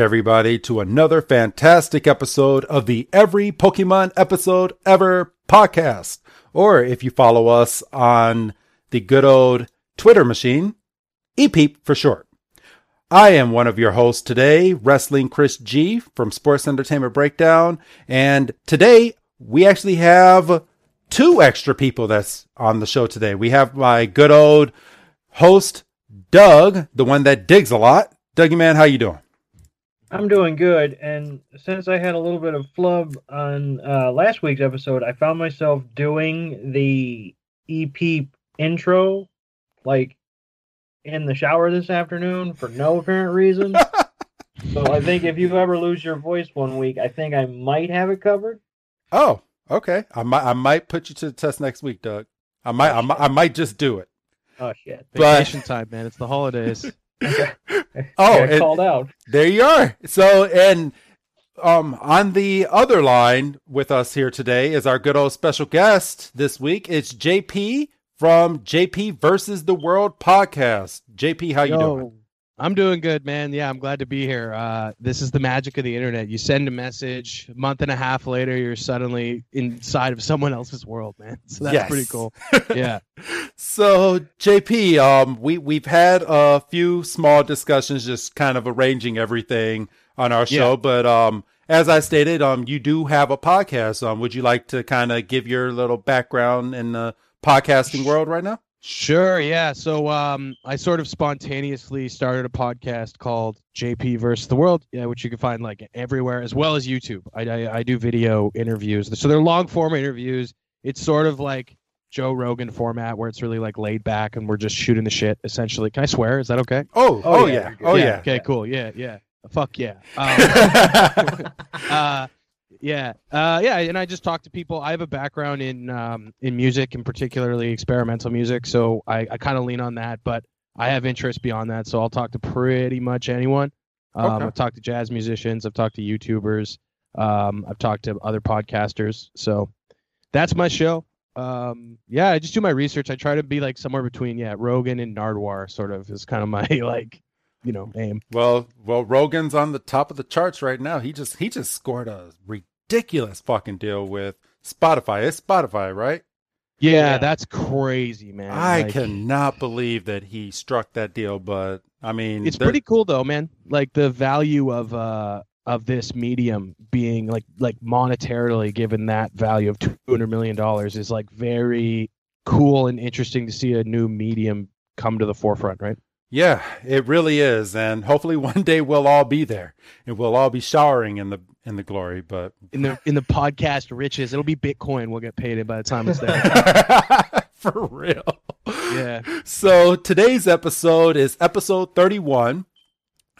everybody, to another fantastic episode of the Every Pokemon Episode Ever podcast. Or if you follow us on the good old Twitter machine, EPEEP for short. I am one of your hosts today, Wrestling Chris G from Sports Entertainment Breakdown. And today we actually have two extra people that's on the show today. We have my good old host, Doug, the one that digs a lot. Dougie man, how you doing? I'm doing good, and since I had a little bit of flub on uh, last week's episode, I found myself doing the EP intro like in the shower this afternoon for no apparent reason. so I think if you ever lose your voice one week, I think I might have it covered. Oh, okay. I might I might put you to the test next week, Doug. I might I might, I might just do it. Oh shit! But- Vacation time, man. It's the holidays. Oh, Got and- called out. There you are. So, and um, on the other line with us here today is our good old special guest this week. It's JP from JP versus the World podcast. JP, how you Yo, doing? I'm doing good, man. Yeah, I'm glad to be here. Uh, this is the magic of the internet. You send a message, a month and a half later, you're suddenly inside of someone else's world, man. So that's Yes. pretty cool. Yeah. So, JP, um, we we've had a few small discussions, just kind of arranging everything on our show. Yeah. But um, as I stated, um, you do have a podcast. Um, would you like to kind of give your little background in the podcasting world right now? Sure, yeah. So um I sort of spontaneously started a podcast called JP versus the World, yeah, which you can find like everywhere as well as YouTube. I I, I do video interviews. So they're long form interviews. It's sort of like Joe Rogan format where it's really like laid back and we're just shooting the shit essentially. Can I swear? Is that okay? Oh, oh, Oh, yeah, yeah, oh yeah. yeah. Okay, cool. Yeah, yeah. Fuck yeah. Um, uh, yeah, uh, yeah, and I just talk to people. I have a background in um, in music, and particularly experimental music, so I, I kind of lean on that. But I have interest beyond that, so I'll talk to pretty much anyone. Um, Okay. I've talked to jazz musicians, I've talked to YouTubers, um, I've talked to other podcasters. So that's my show. Um, yeah, I just do my research. I try to be like somewhere between yeah, Rogan and Nardwuar, sort of is kind of my like, you know, aim. Well, well, Rogan's on the top of the charts right now. He just he just scored a ridiculous fucking deal with Spotify. It's Spotify, right? Yeah, Yeah. that's crazy, man. I Like, cannot believe that he struck that deal, but I mean, It's pretty cool though, man. Like the value of uh of this medium being like like monetarily given that value of two hundred million dollars is like very cool and interesting to see a new medium come to the forefront, right? Yeah, it really is, and hopefully one day we'll all be there and we'll all be showering in the in the glory. But In the in the podcast riches, it'll be Bitcoin. We'll get paid by the time it's there. for real, Yeah. So today's episode is episode thirty-one,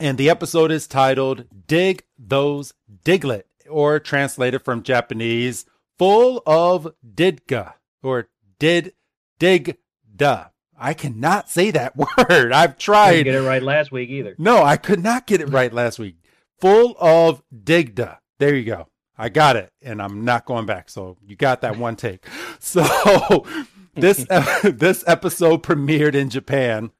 and the episode is titled "Dig Those Diglett," or translated from Japanese, "Full of Didga," or "Did Dig Da." I cannot say that word. I've Didn't tried. get it right last week either. No, I could not get it right last week. Full of digda. There you go. I got it, and I'm not going back. So you got that one take. So this this episode premiered in Japan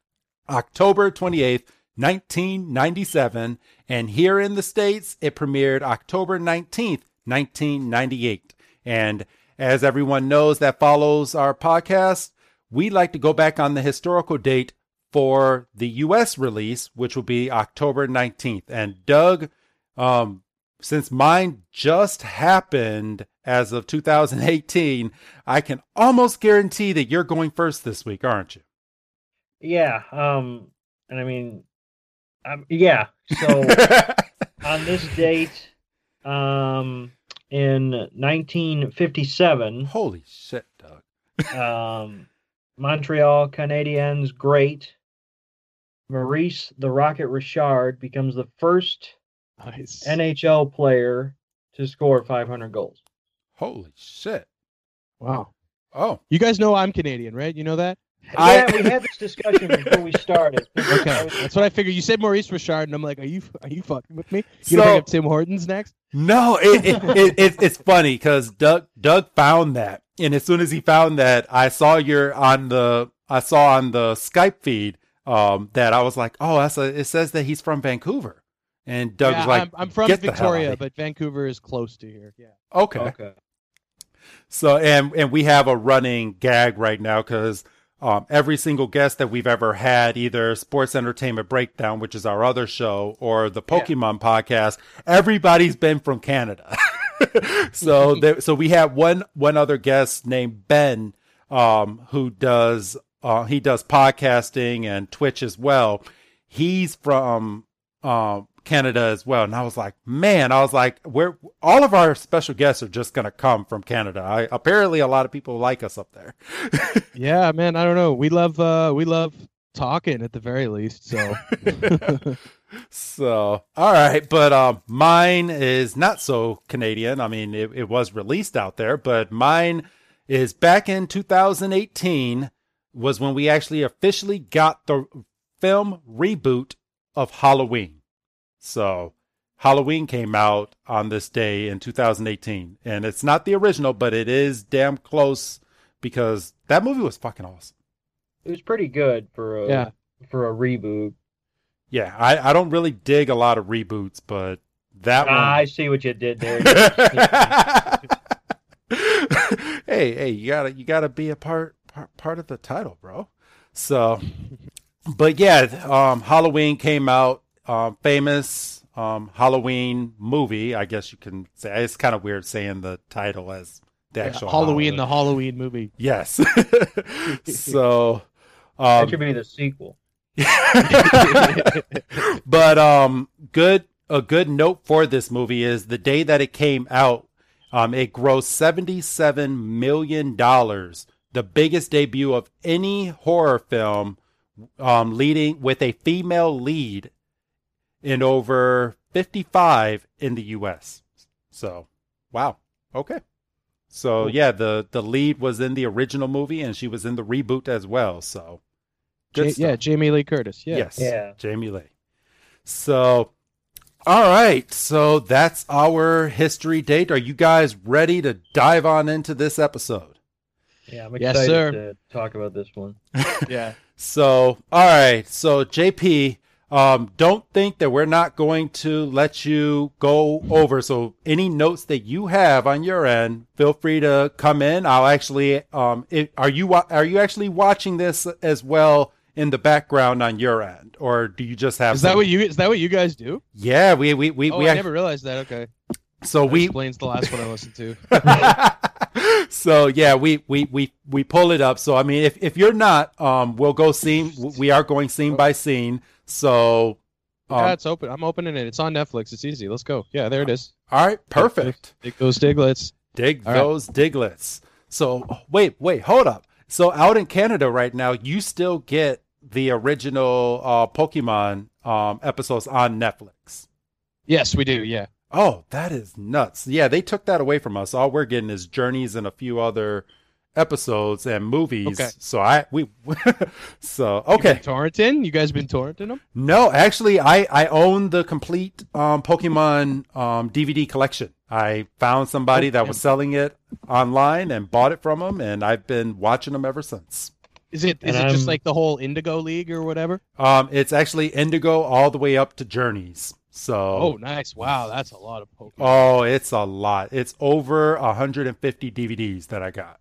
October 28th, 1997, and here in the states it premiered October 19th, 1998. And as everyone knows that follows our podcast, we like to go back on the historical date for the US release, which will be October 19th. And Doug, um, since mine just happened as of 2018, I can almost guarantee that you're going first this week, aren't you? Yeah. Um. And I mean, um, yeah. So on this date, um, in 1957, Holy shit, Doug. um, Montreal Canadiens great Maurice the Rocket Richard becomes the first Nice. NHL player to score 500 goals. Holy shit. wow. Oh, You guys know I'm Canadian, right? You know that? I- yeah, we had this discussion before we started. Okay, that's what I figured. You said Maurice Richard, and I'm like, are you are you fucking with me? You So- gonna bring up Tim Hortons next? No, it, it, it, it it's funny because Doug Doug found that, and as soon as he found that, I saw your on the I saw on the Skype feed um that I was like, oh, that's a, it says that he's from Vancouver, and Doug's yeah, like, I'm, I'm from "Get Victoria, but Vancouver is close to here. Yeah. okay, Okay. so and and we have a running gag right now because. Um, every single guest that we've ever had, either Sports Entertainment Breakdown, which is our other show, or the Yeah. Pokemon podcast, everybody's been from Canada. so there, so we have one one other guest named Ben, um, who does uh, he does podcasting and Twitch as well. He's from um, Canada as well, and I was like, man, I was like, we're all of our special guests are just gonna come from Canada. I, apparently, a lot of people like us up there. Yeah, man. I don't know. We love uh we love talking at the very least. So so all right but um mine is not so canadian i mean it, it was released out there but mine is back in 2018 was when we actually officially got the film reboot of halloween so halloween came out on this day in 2018 and it's not the original but it is damn close because that movie was fucking awesome It was pretty good for a yeah. for a reboot. yeah i, I don't really dig a lot of reboots but that one Ah, I see what you did there. hey, hey, you gotta you gotta be a part part, part of the title, bro. So, but yeah, um, Halloween came out, um, famous um, Halloween movie. I guess you can say it's kind of weird saying the title as the Yeah, actual Halloween, the Halloween. Halloween movie. yes. so, that um, should be the sequel. but um good a good note for this movie is the day that it came out um it grossed 77 million dollars the biggest debut of any horror film um leading with a female lead in over 55 in the US so wow okay so yeah the the lead was in the original movie and she was in the reboot as well so good Ja- yeah, Jamie Lee Curtis. Yeah. Yes. Yeah. Jamie Lee. So, all right. So that's our history date. Are you guys ready to dive on into this episode? Yeah, I'm Yes, excited sir. to talk about this one. Yeah. So, all right. So, JP, um, don't think that we're not going to let you go over. So, any notes that you have on your end, feel free to come in. I'll actually, um, it, are you are you actually watching this as well in the background on your end, or do you just have? Is that what you is that what you guys do? Yeah, we we we, Oh, we I act- never realized that. Okay. so That we explains the last one I listened to. so yeah, we, we we we pull it up. So I mean, if if you're not, um, we'll go scene. We are going scene by scene. So, um, yeah, it's open. I'm opening it. It's on Netflix. It's easy. Let's go. Yeah, there it is. all right, perfect. Dig those digletts. Dig All right. those digletts. So wait, wait, hold up. So out in Canada right now, you still get the original uh, Pokemon um, episodes on Netflix. Yes, we do. Yeah. Oh, that is nuts. Yeah, they took that away from us. All we're getting is journeys and a few other episodes and movies. Okay. So I we so okay. been torrenting? You guys been torrenting them? No, actually I I own the complete um Pokemon um DVD collection. I found somebody Oh, that yeah. was selling it online and bought it from them and I've been watching them ever since. Is it is And it just I'm- like the whole Indigo League or whatever? Um it's actually Indigo all the way up to Journeys. So Oh, nice. Wow, that's a lot of Pokemon. Oh, it's a lot. It's over 150 DVDs that I got.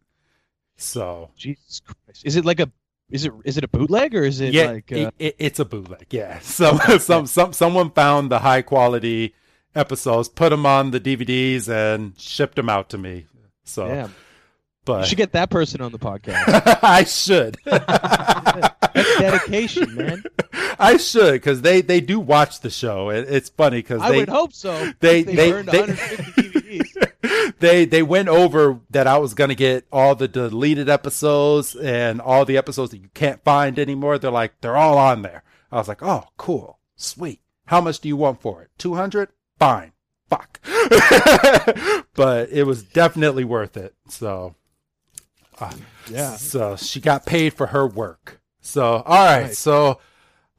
So Jesus Christ. Is it like a is it is it a bootleg or is it yeah, like uh, it, it- it's a bootleg. Yeah, some some some someone found the high quality episodes, put them on the DVDs, and shipped them out to me. So, Damn. You but should get that person on the podcast. I should. That's dedication, man. I should because they they do watch the show. It, it's funny because I they would hope so. they- they, they- they- 150 DVDs. they they went over that I was gonna get all the deleted episodes and all the episodes that you can't find anymore. They're like they're all on there. I was like, oh, cool, sweet. How much do you want for it? Two hundred? Fine. Fuck. but it was definitely worth it. So. uh, Yeah. So she got paid for her work. So, all right. Nice. So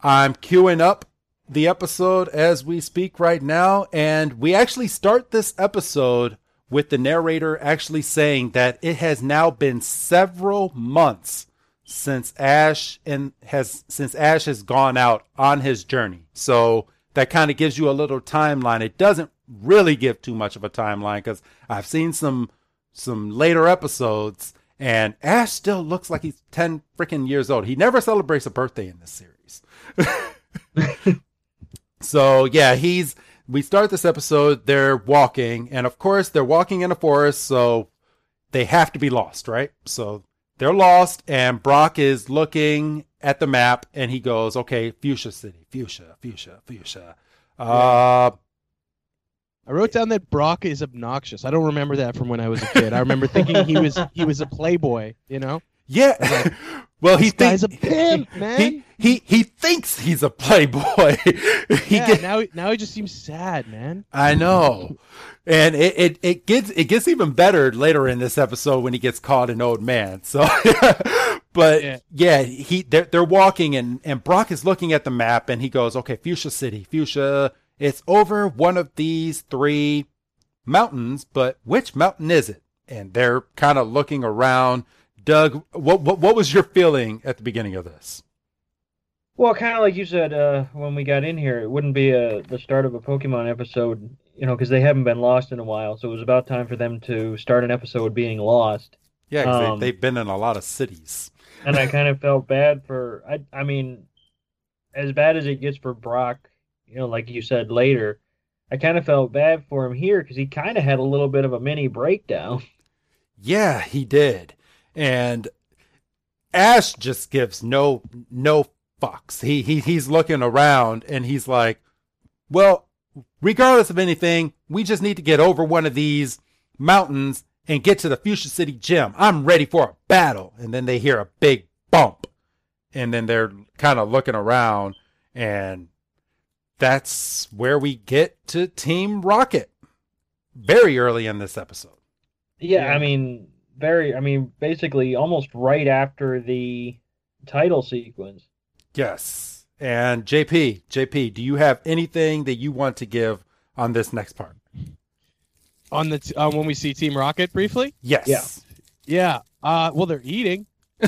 I'm queuing up the episode as we speak right now. And we actually start this episode with the narrator actually saying that it has now been several months since Ash and has since Ash has gone out on his journey. So that kind of gives you a little timeline. It doesn't really give too much of a timeline because I've seen some some later episodes and Ash still looks like he's 10 freaking years old. He never celebrates a birthday in this series. so, yeah, he's we start this episode they're walking and of course they're walking in a forest so they have to be lost, right? So they're lost and Brock is looking at the map and he goes, "Okay, Fuchsia City, Fuchsia, Fuchsia, Fuchsia." Uh I wrote down that Brock is obnoxious. I don't remember that from when I was a kid. I remember thinking he was he was a playboy. You know, Yeah. well, he this guy's a thinks pimp, man. he he he thinks he's a playboy. he yeah, get- now now he just seems sad, man. I know. And it, it, it gets it gets even better later in this episode when he gets called an old man. So but Yeah. yeah, he they're, they're walking and, and Brock is looking at the map and he goes, Okay, Fuchsia City, Fuchsia, it's over one of these three mountains, but which mountain is it? And they're kind of looking around. Doug, what, what what was your feeling at the beginning of this? Well, kind of like you said uh, when we got in here, it wouldn't be a, the start of a Pokemon episode, you know, because they haven't been lost in a while. So it was about time for them to start an episode being lost. Yeah, 'cause Um, they, they've been in a lot of cities. And I kind of felt bad for, I, I mean, as bad as it gets for Brock, you know, like you said later, I kind of felt bad for him here because he kind of had a little bit of a mini breakdown. Yeah, he did. And Ash just gives no no fucks. He he he's looking around and he's like, "Well, regardless of anything, we just need to get over one of these mountains and get to the Fuchsia City gym. I'm ready for a battle." And then they hear a big bump. And then they're kind of looking around and that's where we get to Team Rocket very early in this episode. Yeah, Yeah. I mean, very, I mean, basically almost right after the title sequence. Yes. And JP, JP, do you have anything that you want to give on this next part? On the t- uh, when we see Team Rocket briefly, Yes. Yeah. yeah. Uh, well, they're eating.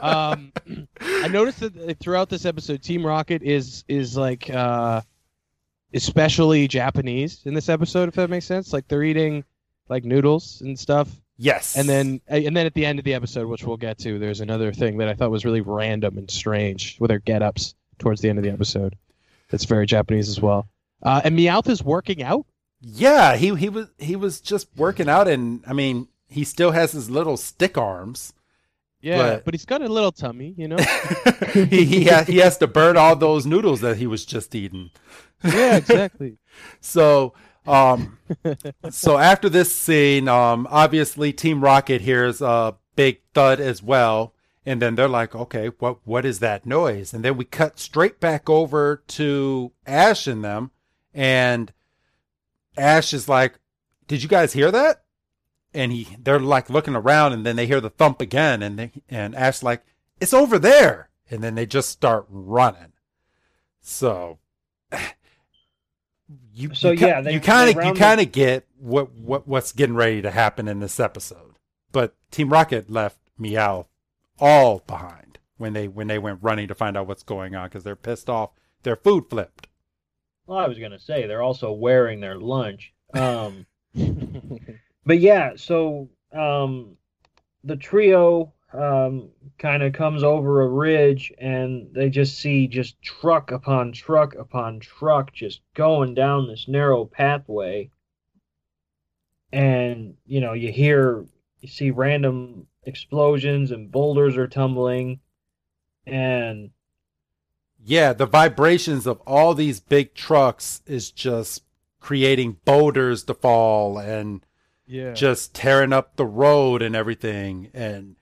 um, I noticed that throughout this episode, Team Rocket is is like uh, especially Japanese in this episode, if that makes sense. Like they're eating like noodles and stuff, Yes. and then and then at the end of the episode, which we'll get to, there's another thing that I thought was really random and strange with their get-ups towards the end of the episode. That's very Japanese as well. Uh, and Meowth is working out. Yeah, he he was he was just working out and I mean, he still has his little stick arms. Yeah, But- but he's got a little tummy, you know. he he has, he has to burn all those noodles that he was just eating. yeah, exactly. So, um, so after this scene, um, obviously Team Rocket hears a big thud as well, and then they're like, "Okay, what what is that noise?" And then we cut straight back over to Ash and them, and Ash is like, "Did you guys hear that?" And he they're like looking around, and then they hear the thump again, and they, and Ash like, "It's over there," and then they just start running. So you So, you yeah, they- you kind of you kind of get what what what's getting ready to happen in this episode. But Team Rocket left Meowth all behind when they when they went running to find out what's going on because they're pissed off. Their food flipped. Well, I was gonna say they're also wearing their lunch. Um, but yeah, so um, the trio um, kind of comes over a ridge and they just see just truck upon truck upon truck just going down this narrow pathway. And, you know, you hear, you see random explosions and boulders are tumbling. And yeah, the vibrations of all these big trucks is just creating boulders to fall and Yeah. just tearing up the road and everything and it,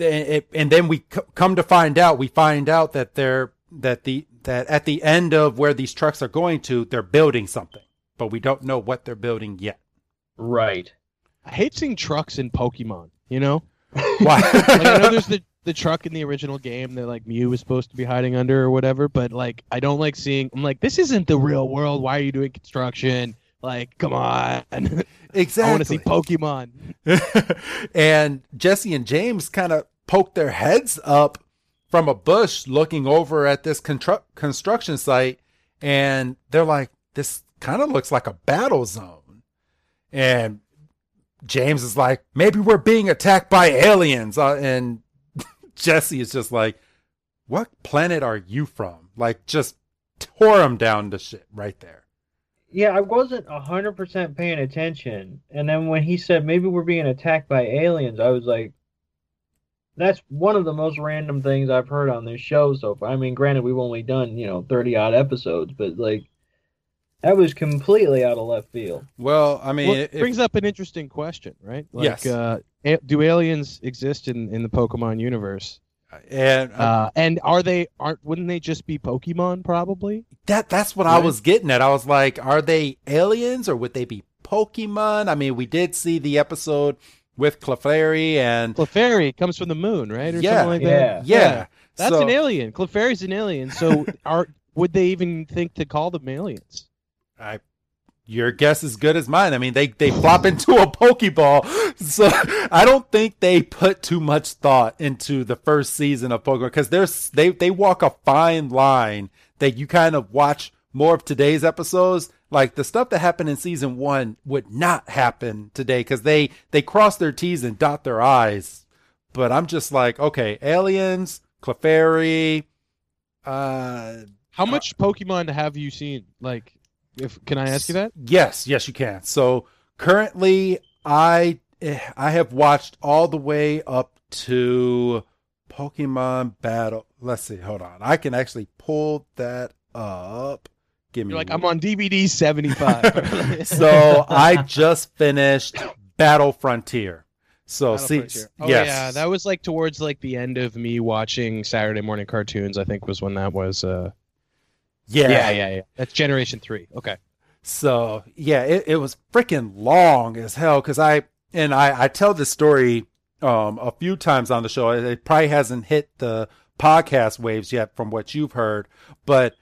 and then we come to find out we find out that they're that the that at the end of where these trucks are going to they're building something but we don't know what they're building yet right. I hate seeing trucks in Pokemon. You know, why like, I know there's the the truck in the original game that like Mew was supposed to be hiding under or whatever, but like I don't like seeing. I'm like, this isn't the real world. Why are you doing construction? Like, come on. Exactly. I want to see Pokemon. and Jesse and James kind of poke their heads up from a bush looking over at this construction site and they're like this kind of looks like a battle zone. And James is like maybe we're being attacked by aliens. Uh, and Jesse is just like what planet are you from? Like just tore him down to shit right there. Yeah, I wasn't a hundred percent paying attention, and then when he said maybe we're being attacked by aliens, I was like, "That's one of the most random things I've heard on this show so far." I mean, granted, we've only done you know thirty odd episodes, but like, that was completely out of left field. well I mean Well, it it brings up an interesting question, right? Like, Yes. uh, do aliens exist in, in the Pokemon universe? and uh, Uh, and are they aren't wouldn't they just be Pokemon probably? That that's what I was getting at. I was like, are they aliens or would they be Pokemon? I mean, we did see the episode with Clefairy and Clefairy comes from the moon, right? Or Yeah. something like that. Yeah. yeah, That's so- an alien. Clefairy's an alien. So are would they even think to call them aliens? I, your guess is good as mine. I mean, they they flop into a Pokeball, so I don't think they put too much thought into the first season of Pokemon because there's they they walk a fine line that you kind of watch more of today's episodes. Like the stuff that happened in season one would not happen today because they they cross their T's and dot their I's. But I'm just like, okay, aliens, Clefairy, uh, How much Pokemon have you seen? Like, if can I ask you that? Yes, yes, you can. So currently, I eh, I have watched all the way up to Pokemon Battle. Let's see. Hold on. I can actually pull that up. Give me. You're like, I'm on DVD 75. so I just finished Battle Frontier. So Battle see, Frontier. Oh yes, yeah, that was like towards like the end of me watching Saturday morning cartoons. I think was when that was. uh yeah, Yeah, yeah, yeah. That's Generation Three. Okay. So yeah, it, it was freaking long as hell because I and I I tell this story um a few times on the show. It probably hasn't hit the podcast waves yet from what you've heard, but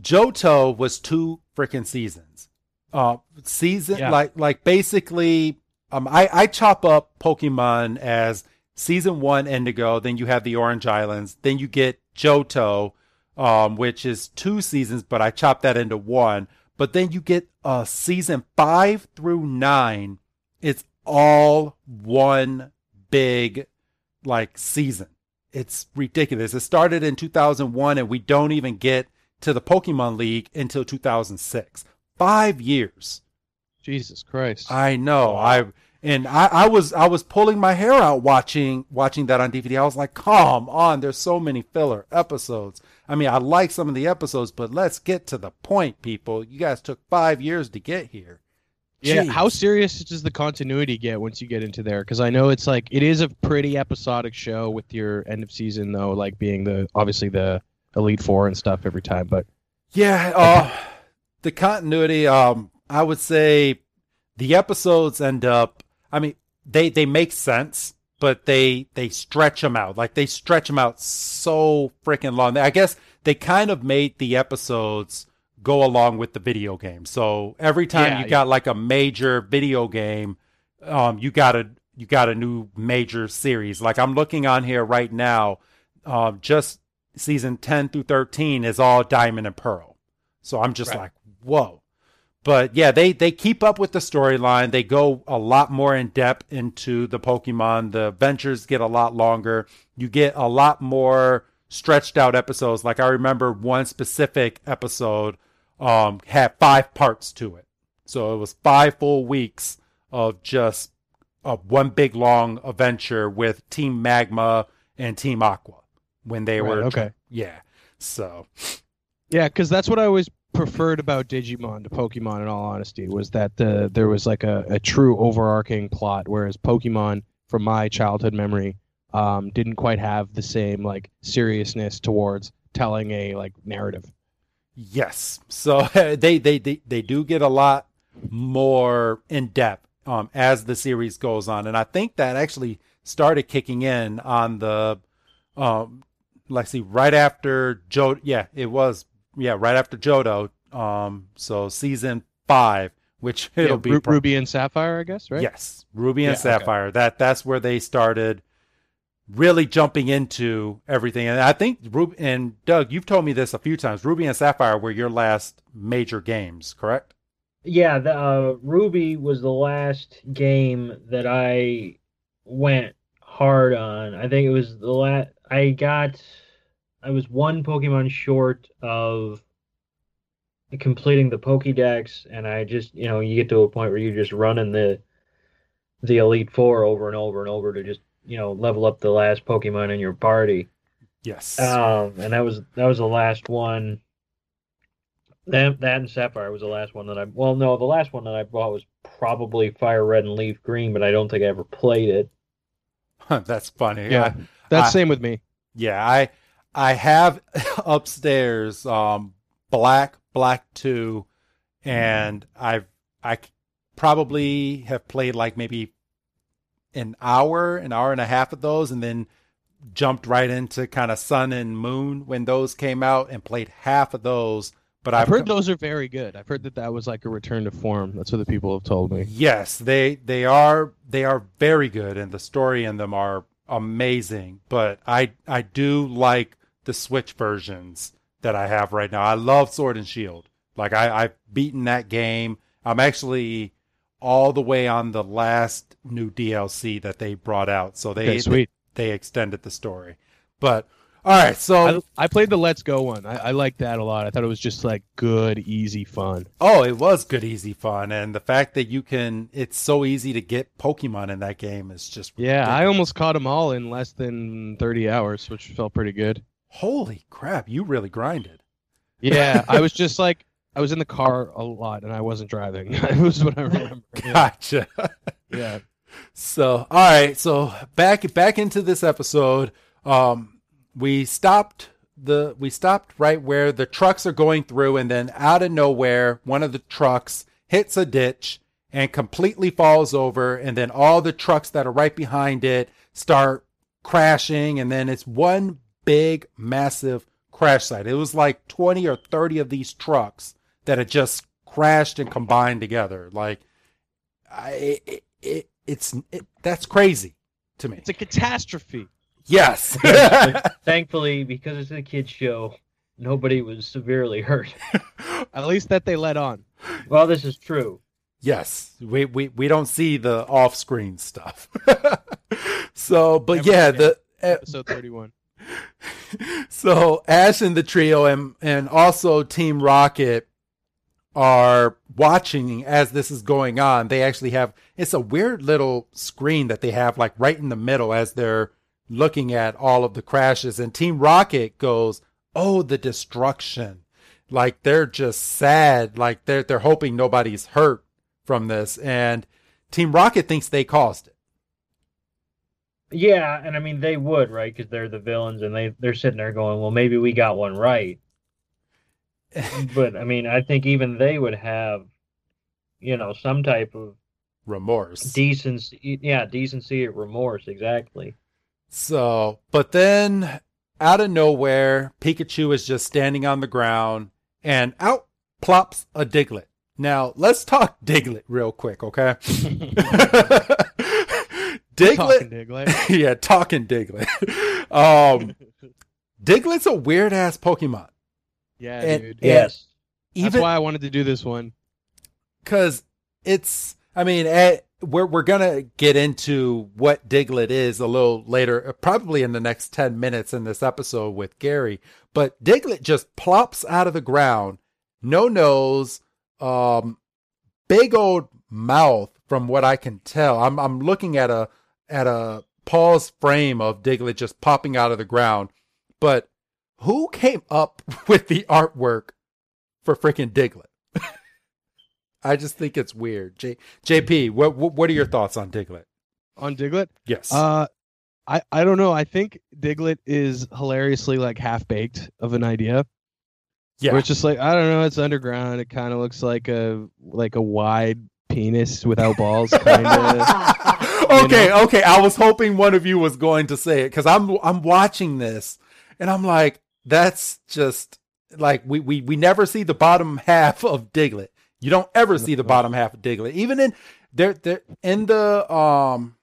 Johto was two freaking seasons. Uh, season Yeah. like like basically um I I chop up Pokemon as season one Indigo, then you have the Orange Islands, then you get Johto, um, which is two seasons, but I chop that into one. But then you get uh season five through nine. It's all one big like season. It's ridiculous. It started in 2001 and we don't even get to the Pokemon League until 2006. 5 years. Jesus Christ. I know. I and I, I was I was pulling my hair out watching watching that on DVD. I was like, come on, there's so many filler episodes. I mean, I like some of the episodes, but let's get to the point, people. You guys took five years to get here. Yeah, Jeez. how serious does the continuity get once you get into there? Because I know it's like it is a pretty episodic show with your end of season though, like being the obviously the Elite Four and stuff every time. But Yeah, uh, the continuity. Um, I would say the episodes end up. I mean, they they make sense, but they they stretch them out. Like they stretch them out so freaking long. I guess they kind of made the episodes go along with the video game. So every time Yeah, you yeah. got like a major video game, um, you got a you got a new major series. Like I'm looking on here right now, um, just season ten through thirteen is all Diamond and Pearl. So I'm just Right. like, whoa. but yeah, they they keep up with the storyline. They go a lot more in depth into the Pokemon. The adventures get a lot longer. You get a lot more stretched out episodes. Like I remember one specific episode um, had five parts to it, so it was five full weeks of just uh, one big long adventure with Team Magma and Team Aqua when they Right, were okay. yeah. So Yeah, because that's what I always preferred about Digimon to Pokemon. In all honesty, was that the there was like a, a true overarching plot, whereas Pokemon, from my childhood memory, um, didn't quite have the same like seriousness towards telling a like narrative. Yes. So they, they they they do get a lot more in depth um, as the series goes on, and I think that actually started kicking in on the um, let's see, right after Joe. Yeah, it was yeah right after Johto. Um, so season five, which it'll Yeah, be Ru- pro- Ruby and Sapphire, I guess, right? Yes, Ruby and Yeah, okay. Sapphire. That that's where they started really jumping into everything. And I think Ruby and Doug, you've told me this a few times. Ruby and Sapphire were your last major games, correct? Yeah, the uh, Ruby was the last game that I went hard on. I think it was the last I got I was one Pokemon short of completing the Pokédex and I just, you know, you get to a point where you're just running the the Elite 4 over and over and over to just, you know, level up the last Pokemon in your party. Yes. Um, and that was that was the last one. That that and Sapphire was the last one that I. Well, no, the last one that I bought was probably Fire Red and Leaf Green, but I don't think I ever played it. That's funny. Yeah. That's I- same with me. yeah, I I have upstairs um Black, Black 2 and I've I probably have played like maybe an hour, an hour and a half of those and then jumped right into kind of Sun and Moon when those came out and played half of those. But I've I've heard those are very good. I've heard that that was like a return to form. That's what the people have told me. Yes, they they are they are very good, and the story in them are amazing. But I I do like the Switch versions that I have right now. I love Sword and Shield. Like I I've beaten that game. I'm actually all the way on the last new DLC that they brought out. So they Okay, sweet. they extended the story. But all right, so I, I played the Let's Go one. I, I liked that a lot. I thought it was just like good, easy fun. Oh, it was good, easy fun, and the fact that you can, it's so easy to get Pokemon in that game is just Yeah, I almost caught them all in less than 30 hours, which felt pretty good. Holy crap, you really grinded. Yeah, I was just like, I was in the car a lot and I wasn't driving. That was what I remember. Yeah. Gotcha. yeah. So, all right, so back back into this episode. Um, we stopped the we stopped right where the trucks are going through, and then out of nowhere, one of the trucks hits a ditch and completely falls over, and then all the trucks that are right behind it start crashing, and then it's one big, massive crash site. It was like twenty or thirty of these trucks that had just crashed and combined together, like. I, it, it, it's it, that's crazy to me. It's a catastrophe. Yes. Thankfully, because it's a kids show, nobody was severely hurt. At least that they let on. Well, this is true. yes. We, we we don't see the off-screen stuff. so, but Never yeah, forget. the uh, Episode 31. so Ash and the trio and and also Team Rocket are watching as this is going on. They actually have it's a weird little screen that they have like right in the middle as they're looking at all of the crashes and Team Rocket goes, "Oh, the destruction." Like they're just sad, like they're they're hoping nobody's hurt from this and Team Rocket thinks they caused it. Yeah, and I mean they would, right? Because they're the villains, and they they're sitting there going, "Well, maybe we got one right." but I mean, I think even they would have, you know, some type of Remorse. decency. Yeah, decency or remorse, exactly. So, but then out of nowhere, Pikachu is just standing on the ground and out plops a Diglett. Now, let's talk Diglett real quick, okay? Diglett, Talking Diglett. yeah, talking Diglett. Um, Diglett's a weird ass Pokemon. Yeah, And- dude. Yeah. Yes. That's why I wanted to do this one. because it's. I mean, at, we're we're gonna get into what Diglett is a little later, uh, probably in the next ten minutes in this episode with Gary. But Diglett just plops out of the ground, no nose, um, big old mouth. From what I can tell, I'm I'm looking at a at a pause frame of Diglett just popping out of the ground. But who came up with the artwork for freaking Diglett? I just think it's weird. J- JP, what, what what are your thoughts on Diglett? On Diglett? Yes. Uh, I I don't know. I think Diglett is hilariously like half baked of an idea. yeah. Where it's just like I don't know. It's underground. It kind of looks like a like a wide penis without balls, kind of. okay, okay. I was hoping one of you was going to say it because I'm I'm watching this and I'm like, that's just like we we we never see the bottom half of Diglett. You don't ever see the bottom half of Diglett, even in there there in the um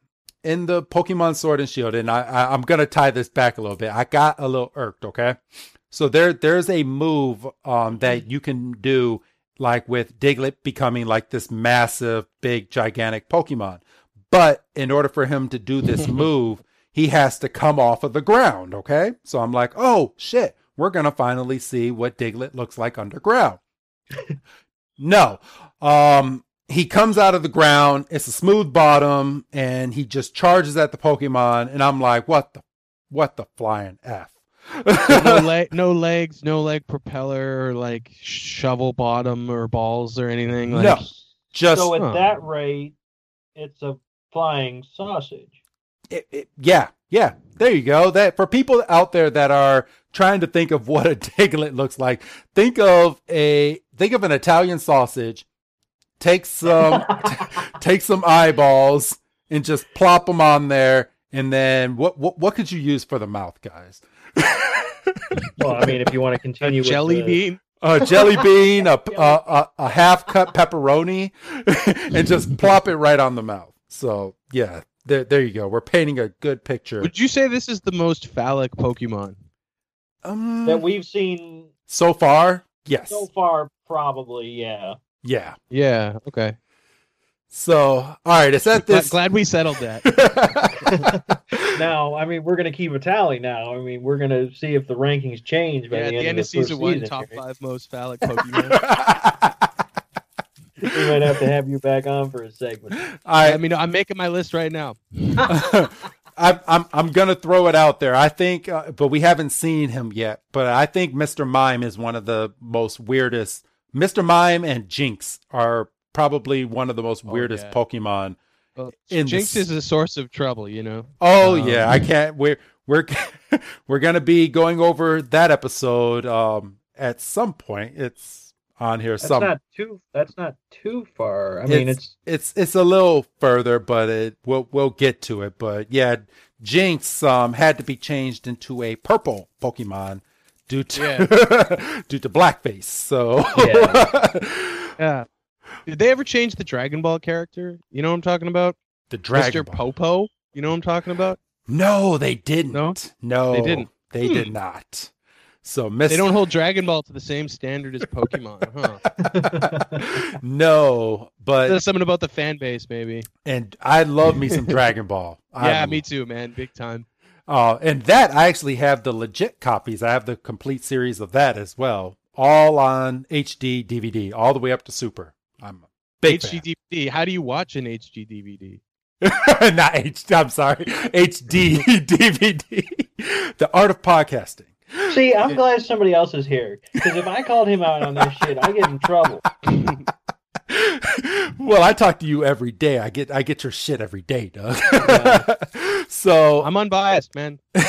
in the Pokemon Sword and Shield. And I, I I'm gonna tie this back a little bit. I got a little irked. Okay, so there there's a move um that you can do like with Diglett becoming like this massive, big, gigantic Pokemon. But in order for him to do this move, he has to come off of the ground. Okay. So I'm like, oh shit, we're going to finally see what Diglett looks like underground. No. Um, he comes out of the ground. It's a smooth bottom and he just charges at the Pokemon. And I'm like, what the, what the flying F? no, le- no legs, no leg propeller, or like shovel bottom or balls or anything. Like, No. just so at Huh. that rate, it's a flying sausage. it, it- yeah, yeah. There you go. That for people out there that are trying to think of what a Diglett looks like, think of a think of an Italian sausage. Take some take some eyeballs and just plop them on there. And then what what what could you use for the mouth, guys? Well, I mean, if you want to continue with jelly the- bean. A jelly bean, a, a, a, a half cut pepperoni, and just plop it right on the mouth. So yeah, there there you go. We're painting a good picture. Would you say this is the most phallic Pokemon? Um, that we've seen So far, yes. so far, probably, yeah. yeah. Yeah. Okay. So, all right, it's at Glad, this. glad we settled that. Now, I mean, we're going to keep a tally now. I mean, we're going to see if the rankings change by yeah, at the, the end of the season one, season top here. five most phallic Pokemon. We might have to have you back on for a segment. I I, mean, I'm making my list right now. I'm, I'm, I'm gonna throw it out there. I think, uh, but we haven't seen him yet. But I think Mr. Mime is one of the most weirdest. Mr. Mime and Jynx are probably one of the most Oh, weirdest yeah. Pokemon. Well, In Jynx the is a source of trouble, you know. Oh Um, yeah, I can't. We're we're we're gonna be going over that episode um at some point. It's on here. That's some not too. That's not too far. I mean, it's, it's it's a little further, but it we'll we'll get to it. But yeah, Jynx um had to be changed into a purple Pokemon due to due to blackface. So Yeah. Did they ever change the Dragon Ball character? You know what I'm talking about? the Dragon Mr. Ball. Popo. You know what I'm talking about? No, they didn't. No? no, They didn't. They Hmm. did not. So Miss They don't hold Dragon Ball to the same standard as Pokemon, huh? no, but There's something about the fan base, maybe. and I love me some Dragon Ball. I Yeah, me too, man. Big time. Uh, and that I actually have the legit copies. I have the complete series of that as well, all on HD DVD, all the way up to Super. I'm a big HD DVD. How do you watch an HD DVD? Not HD. I'm sorry, HD DVD. the art of podcasting. see, I'm glad somebody else is here because if I called him out on this shit, I get in trouble. well, I talk to you every day. I get I get your shit every day, Doug. so I'm unbiased, man.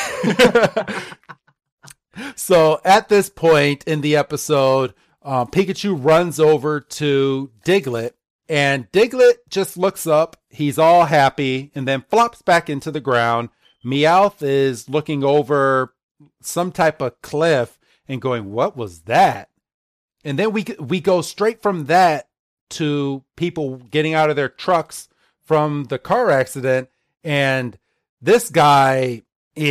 so at this point in the episode, um, Pikachu runs over to Diglett, and Diglett just looks up. He's all happy, and then flops back into the ground. Meowth is looking over some type of cliff and going, "What was that?" And then we we go straight from that to people getting out of their trucks from the car accident, and this guy, it,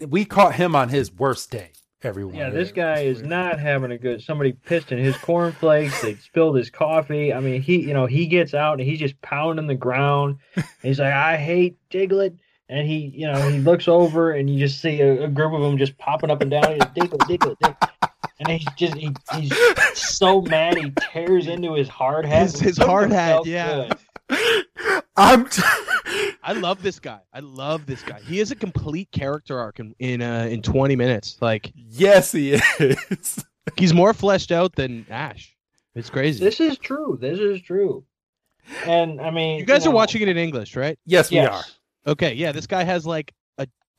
it we caught him on his worst day. everyone. Yeah, this guy is not having a good. Somebody pissed in his cornflakes. They spilled his coffee. I mean, he, you know, he gets out and he's just pounding the ground. He's like, "I hate Diglett," and he, you know, he looks over and you just see a, a group of them just popping up and down. He's Diglett, Diglett, Diglett. And he's just he, he's so mad he tears into his hard hat. His- his hard hat, yeah. I'm. T- I love this guy. I love this guy. He is a complete character arc in in, uh, in 20 minutes. Like yes, he is. he's more fleshed out than Ash. It's crazy. This is true. This is true. And I mean, you guys know, are watching it in English, right? Yes, we are. Okay, yeah. This guy has like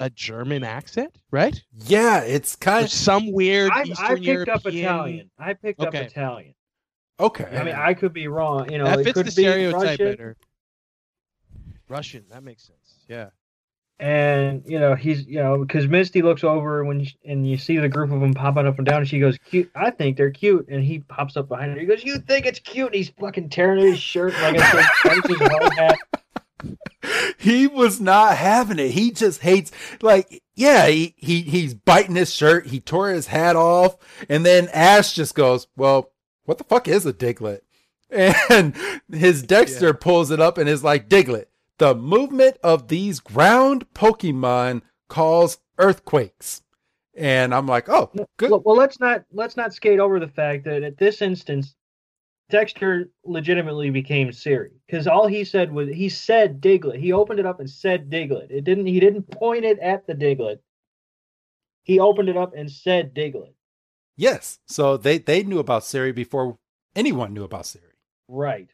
a, a German accent, right? Yeah, it's kind Or some weird I, Eastern I picked up Italian. I picked Okay. up Italian. okay. I mean, I could be wrong. You know, that it fits could the be stereotype Russian, better. Russian, that makes sense. Yeah. And you know, he's you know because Misty looks over when she, and you see the group of them popping up and down, and she goes, "Cute." I think they're cute, and he pops up behind her. He goes, "You think it's cute?" And he's fucking tearing his shirt like I said, tears his hat. he was not having it. He just hates like yeah, he, he he's biting his shirt, he tore his hat off, and then Ash just goes, Well, what the fuck is a Diglett? And his Dexter Yeah. pulls it up and is like, Diglett, the movement of these ground Pokemon cause earthquakes. And I'm like, Oh, good. Well, well, let's not let's not skate over the fact that at this instance, Dexter legitimately became Siri because all he said was he said Diglett. He opened it up and said Diglett. It didn't. He didn't point it at the Diglett. He opened it up and said Diglett. Yes. So they, they knew about Siri before anyone knew about Siri. Right.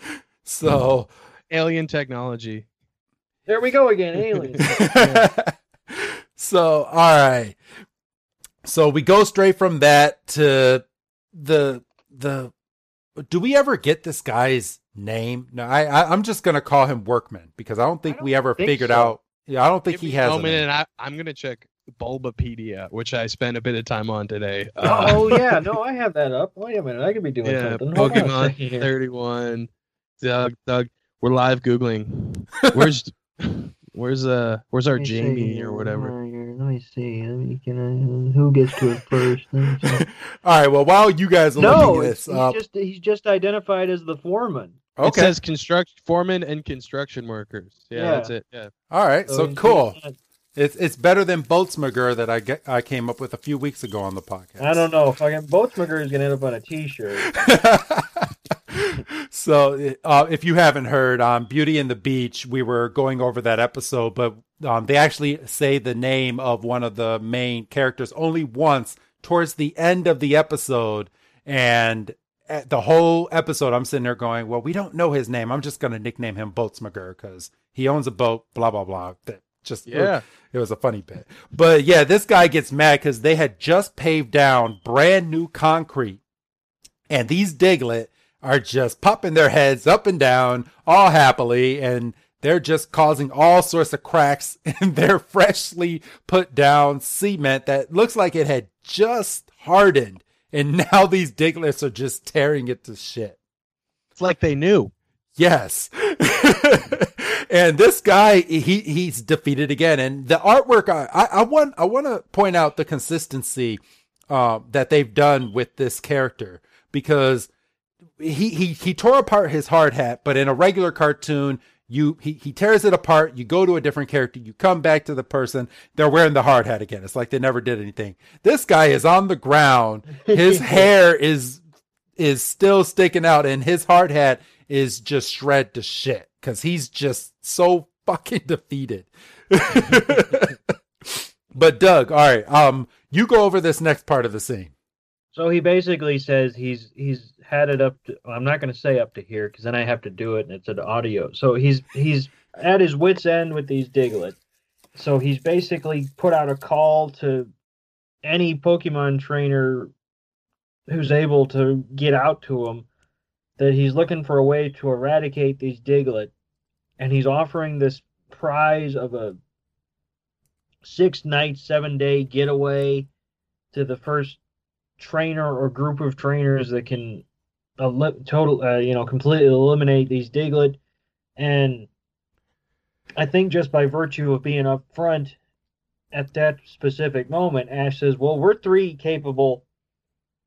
So Alien technology. There we go again. Aliens. so all right so we go straight from that to the the do we ever get this guy's name no i, I i'm just gonna call him workman because i don't think I we don't ever think figured so. out yeah i don't think Give he me a has a moment name. and I, I'm gonna check Bulbapedia, which I spent a bit of time on today. Uh, oh yeah, no, I have that up. Wait a minute, I could be doing yeah, something. Hold Pokemon second 31. Doug, Doug, we're live googling. Where's where's uh where's our Let me see Jamie or whatever? Where you're- Let me see. Let me, can I, who gets to it first? Let me see. all right well while you guys are no, looking it's, this he's up just he's just identified as the foreman. Okay. It says construct foreman and construction workers. Yeah, Yeah. that's it. Yeah. all right so he's- cool it's it's better than boatsmager that i get i came up with a few weeks ago on the podcast I don't know. Fucking Boatsmaker is gonna end up on a T-shirt. so uh, if you haven't heard on beauty and the beach we were going over that episode but um, they actually say the name of one of the main characters only once towards the end of the episode. And at the whole episode i'm sitting there going well we don't know his name. I'm just going to nickname him boatsmager because he owns a boat blah blah blah. That just Yeah. it was a funny bit. But yeah this guy gets mad because they had just paved down brand new concrete. And these Diglett are just popping their heads up and down all happily. And they're just causing all sorts of cracks in their freshly put down cement that looks like it had just hardened and now these Digletts are just tearing it to shit It's like they knew. Yes. and this guy, he he's defeated again. And the artwork, I, I, I want I want to point out the consistency uh, that they've done with this character because he he he tore apart his hard hat, but in a regular cartoon. You he, he tears it apart. You go to a different character. You come back to the person. They're wearing the hard hat again. It's like they never did anything. This guy is on the ground. His hair is is still sticking out, and his hard hat is just shred to shit because he's just so fucking defeated. but Doug, all right, um, you go over this next part of the scene. So he basically says he's he's had it up to I'm not going to say up to here because then I have to do it and it's an audio. So he's he's at his wits end with these Diglett. So he's basically put out a call to any Pokemon trainer who's able to get out to him that he's looking for a way to eradicate these Diglett and he's offering this prize of a six night, seven day getaway to the first trainer or group of trainers that can total uh, you know completely eliminate these Diglett and I think just by virtue of being up front at that specific moment, Ash says, "Well, we're three capable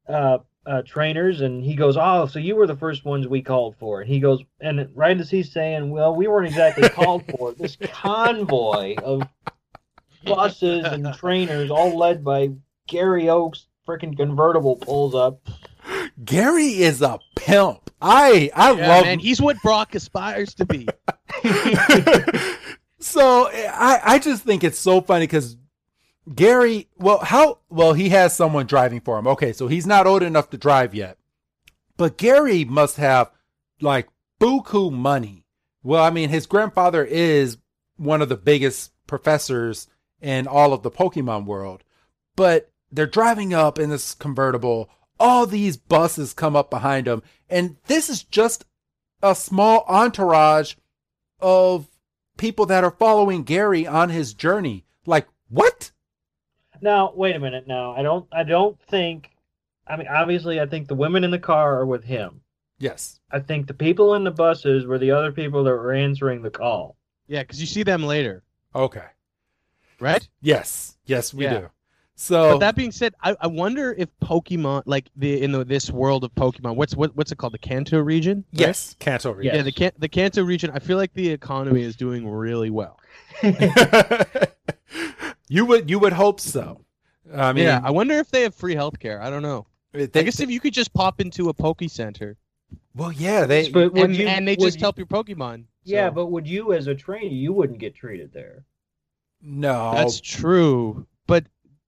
uh, uh, trainers," and he goes, "Oh, so you were the first ones we called for?" And he goes, and right as he's saying, "Well, we weren't exactly called for," this convoy of buses and trainers, all led by Gary Oaks, freaking convertible, pulls up. Gary is a pimp. I I Yeah, love man, he's what Brock aspires to be. so I I just think it's so funny because Gary, well, how well he has someone driving for him. Okay, so he's not old enough to drive yet, but Gary must have like buku money. Well, I mean, his grandfather is one of the biggest professors in all of the Pokemon world, but they're driving up in this convertible. All these buses come up behind him, and this is just a small entourage of people that are following Gary on his journey. Like, what? Now, wait a minute. Now, I don't. I don't think. I mean, obviously, I think the women in the car are with him. Yes. I think the people in the buses were the other people that were answering the call. Yeah, because you see them later, Okay. right? Yes. Yes, we Yeah. do. So But that being said, I, I wonder if Pokemon, like the in the, this world of Pokemon, what's what, what's it called, the Kanto region? right? yes, Kanto region. Yeah, the Kan- the Kanto region. I feel like the economy is doing really well. you would you would hope so. I mean, yeah, I wonder if they have free healthcare. I don't know. they, I guess if you could just pop into a Poke Center well, yeah, they But and, you- and they just you- help your Pokemon. Yeah, so- but would you, as a trainer, you wouldn't get treated there? no, that's true. But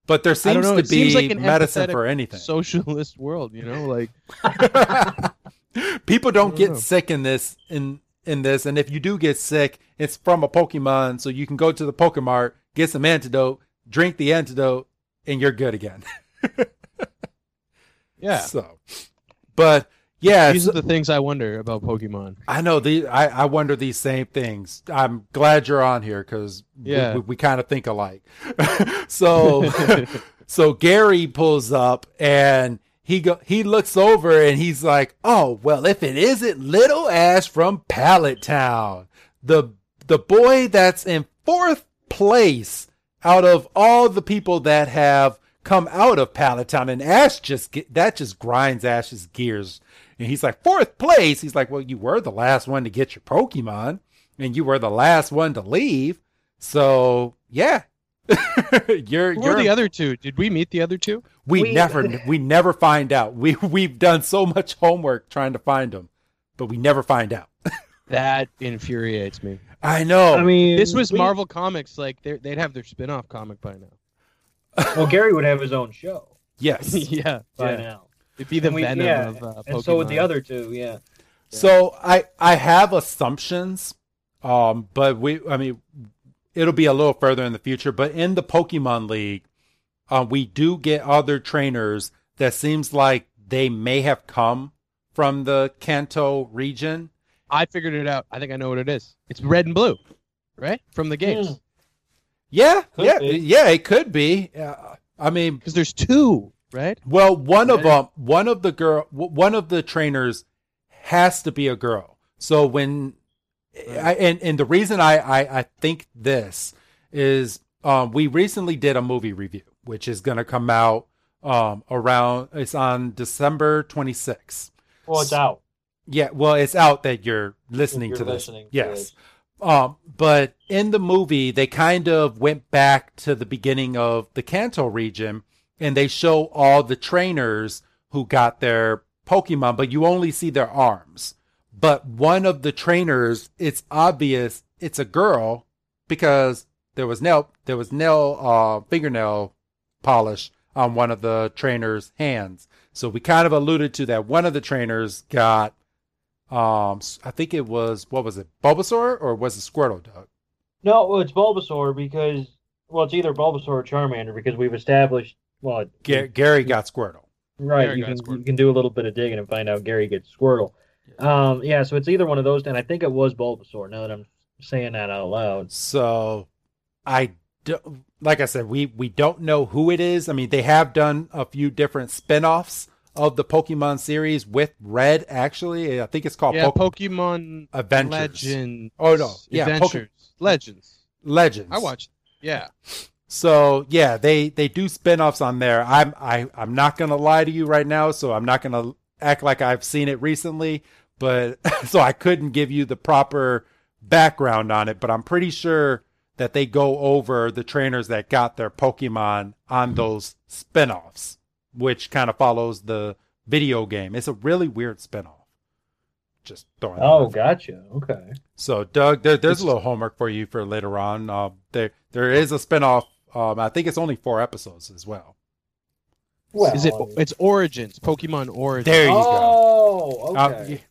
but there seems know. to It seems be like medicine for anything. socialist world, you know, like People don't get don't know. sick in this in in this, and if you do get sick, it's from a Pokemon, so you can go to the Pokemart, get some antidote, drink the antidote, and you're good again. yeah. So, but yeah, These are the things I wonder about Pokemon. I know the I, I wonder these same things. I'm glad you're on here because Yeah. we, we, kind of think alike. so so Gary pulls up and he go he looks over and he's like, "Oh well, if it isn't Little Ash from Pallet Town, the the boy that's in fourth place out of all the people that have come out of Pallet Town, and Ash just get, that just grinds Ash's gears." And he's like, fourth place. He's like, well, you were the last one to get your Pokemon, and you were the last one to leave. So yeah, you're Who you're are the other two? Did we meet the other two? we, We- never we never find out. We we've done so much homework trying to find them, but we never find out. That infuriates me. I know. I mean, This was we- Marvel Comics. Like they're- they'd have their spin-off comic by now. Well, Gary would have his own show yes. yeah, by yeah. now. It'd be the And we- venom yeah, of uh, and so would the other two. Yeah. So I I have assumptions, um, but we I mean it'll be a little further in the future. But in the Pokemon League, uh, we do get other trainers that seems like they may have come from the Kanto region. I figured it out. I think I know what it is. It's red and blue, right? From the games. Yeah, Could yeah, be. yeah. It could be. Uh, I mean, Because there's two, right? Well, one of them, one of the girl, one of the trainers has to be a girl. So when, I, and and the reason I, I I think this is, um, we recently did a movie review, which is going to come out um around. It's on December twenty sixth. Well, it's out. Yeah, well, it's out that you're listening you're to this. listening to yes. Um, but in the movie, they kind of went back to the beginning of the Kanto region and they show all the trainers who got their Pokemon, but you only see their arms. But one of the trainers, it's obvious it's a girl because there was nail, there was nail, uh, fingernail polish on one of the trainer's hands. So we kind of alluded to that one of the trainers got um I think it was what was it? Bulbasaur or was it Squirtle, Doug? No, it's Bulbasaur because well, it's either Bulbasaur or Charmander because we've established well, Ga- Gary got Squirtle. right. Gary You can Squirtle. you can do a little bit of digging and find out Gary gets Squirtle. Um, yeah, so it's either one of those, and I think it was Bulbasaur. Now that I'm saying that out loud, So I do, like I said, we we don't know who it is. I mean, they have done a few different spin-offs of the Pokemon series with Red actually. I think it's called yeah, Poke- Pokemon Adventures. Legends. Oh, no. Yeah, Poke- Adventures. Legends. Legends. I watched. Yeah. So yeah, they they do spin-offs on there. I'm I I'm not gonna lie to you right now, so I'm not gonna act like I've seen it recently, but so I couldn't give you the proper background on it, but I'm pretty sure that they go over the trainers that got their Pokemon on those spin-offs, which kind of follows the video game. It's a really weird spin-off. Just throwing. Oh, gotcha. Okay. So, Doug, there, there's a little homework for you for later on. Uh, there, there is a spinoff. Um, I think it's only four episodes as well. Well, Is it? It's Origins, Pokemon Origins. There you go. oh, Uh, okay. y-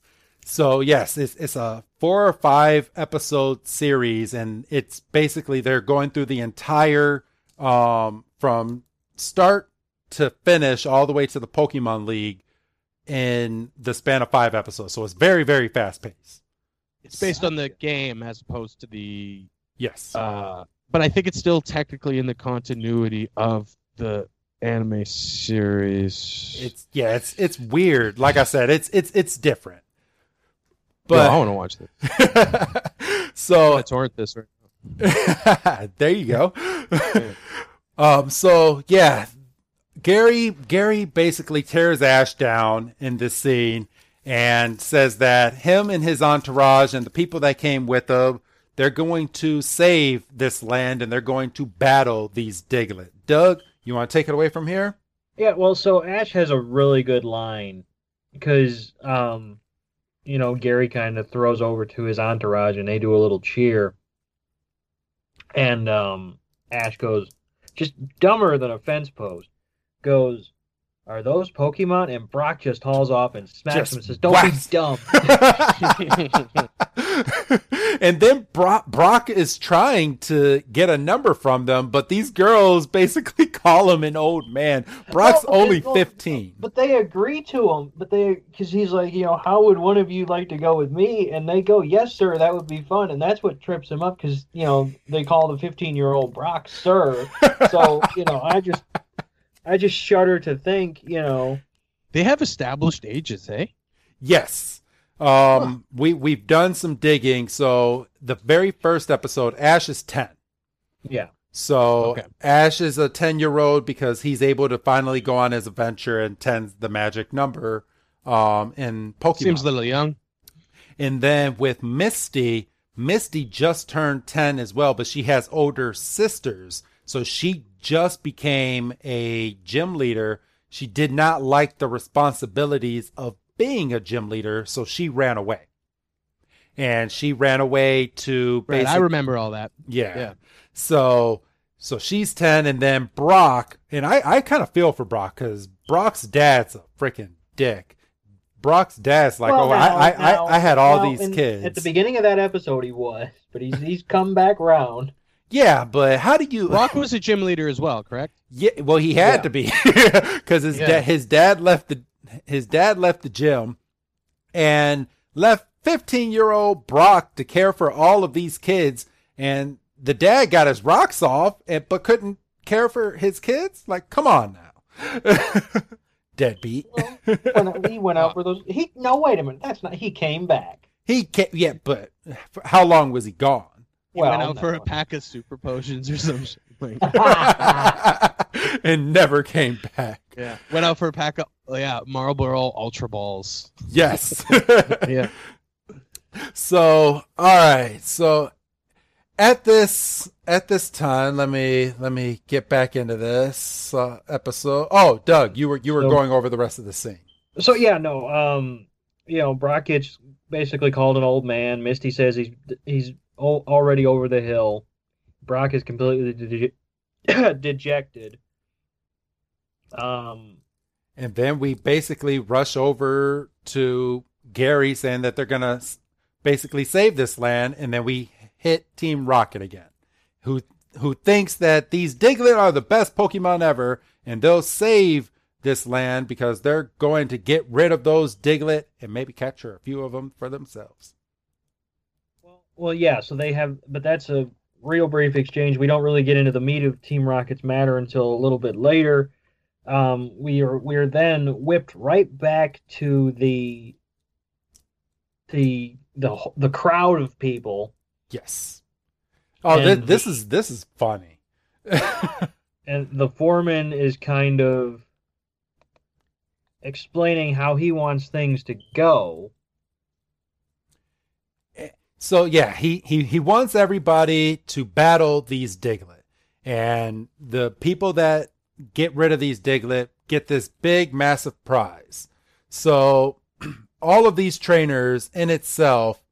so yes, it's it's a four or five episode series, and it's basically they're going through the entire um, from start to finish, all the way to the Pokemon League in the span of five episodes. So it's very very fast paced. It's based on the game as opposed to the. Yes. Uh, but I think it's still technically in the continuity of the anime series. It's yeah, it's it's weird. Like I said, it's it's it's different. No, I But want to watch this. so I torrent this. Right now. there you go. um so yeah, Gary Gary basically tears Ash down in this scene and says that him and his entourage and the people that came with him they're going to save this land and they're going to battle these Diglett. Doug, you want to take it away from here? Yeah, well, so Ash has a really good line because, um, you know, Gary kind of throws over to his entourage and they do a little cheer. And um, Ash goes, just dumber than a fence post, goes, Are those Pokemon? And Brock just hauls off and smacks Just him and says, Don't whacks. be dumb. and then Brock, Brock is trying to get a number from them, but these girls basically call him an old man. Brock's Well, only well, 15. But they agree to him. But they, because he's like, you know, how would one of you like to go with me? And they go, yes, sir, that would be fun. And that's what trips him up because, you know, they call the 15 year old Brock sir. So, you know, I just, I just shudder to think, you know, they have established ages, eh? Yes. Um, we, we've done some digging. So the very first episode, Ash is 10. yeah. So Okay. Ash is a 10 year old because he's able to finally go on his adventure and 10's the magic number um, in Pokemon. Seems a little young. And then with Misty, Misty just turned 10 as well, but she has older sisters. So she just became a gym leader. She did not like the responsibilities of being a gym leader, so she ran away. And she ran away to Right, I remember all that. yeah. Yeah. So so she's 10 and then Brock and I I kind of feel for Brock cuz Brock's dad's a freaking dick. Brock's dad's like, Well, "Oh, now- I, I, now- I I had all now, these in- kids." At the beginning of that episode, he was, but he's he's come back round. Yeah, but how do you Brock was a gym leader as well, correct? Yeah, well, he had Yeah. to be cuz his Yeah. dad his dad left the his dad left the gym and left 15-year-old Brock to care for all of these kids and the dad got his rocks off and but couldn't care for his kids? Like, come on now. Deadbeat. When he went out for those, he no, wait a minute, that's not. He came back. He can't, yeah, but how long was he gone? He Well, went out for a pack of super potions or some shit. Like, and never came back. yeah. Went out for a pack of oh, yeah Marlboro Ultra Balls. Yes. Yeah. So, all right. So at this at this time, let me let me get back into this uh, episode. Oh, Doug, you were you were So- going over the rest of the scene. So yeah, no, um, you know, Brock gets basically called an old man. Misty says he's he's al- already over the hill. Brock is completely de- dejected. Um, And then we basically rush over to Gary saying that they're going to basically save this land. And then we hit Team Rocket again, who, who thinks that these Diglett are the best Pokemon ever and they'll save this land because they're going to get rid of those Diglett and maybe capture a few of them for themselves. Well, yeah. So they have, but that's a real brief exchange. We don't really get into the meat of Team Rocket's matter until a little bit later. Um, we are we are then whipped right back to the the the the crowd of people Yes. Oh, And this is this is funny. and the foreman is kind of explaining how he wants things to go. So yeah, he, he he wants everybody to battle these Diglett, and the people that get rid of these Diglett get this big, massive prize. So all of these trainers in itself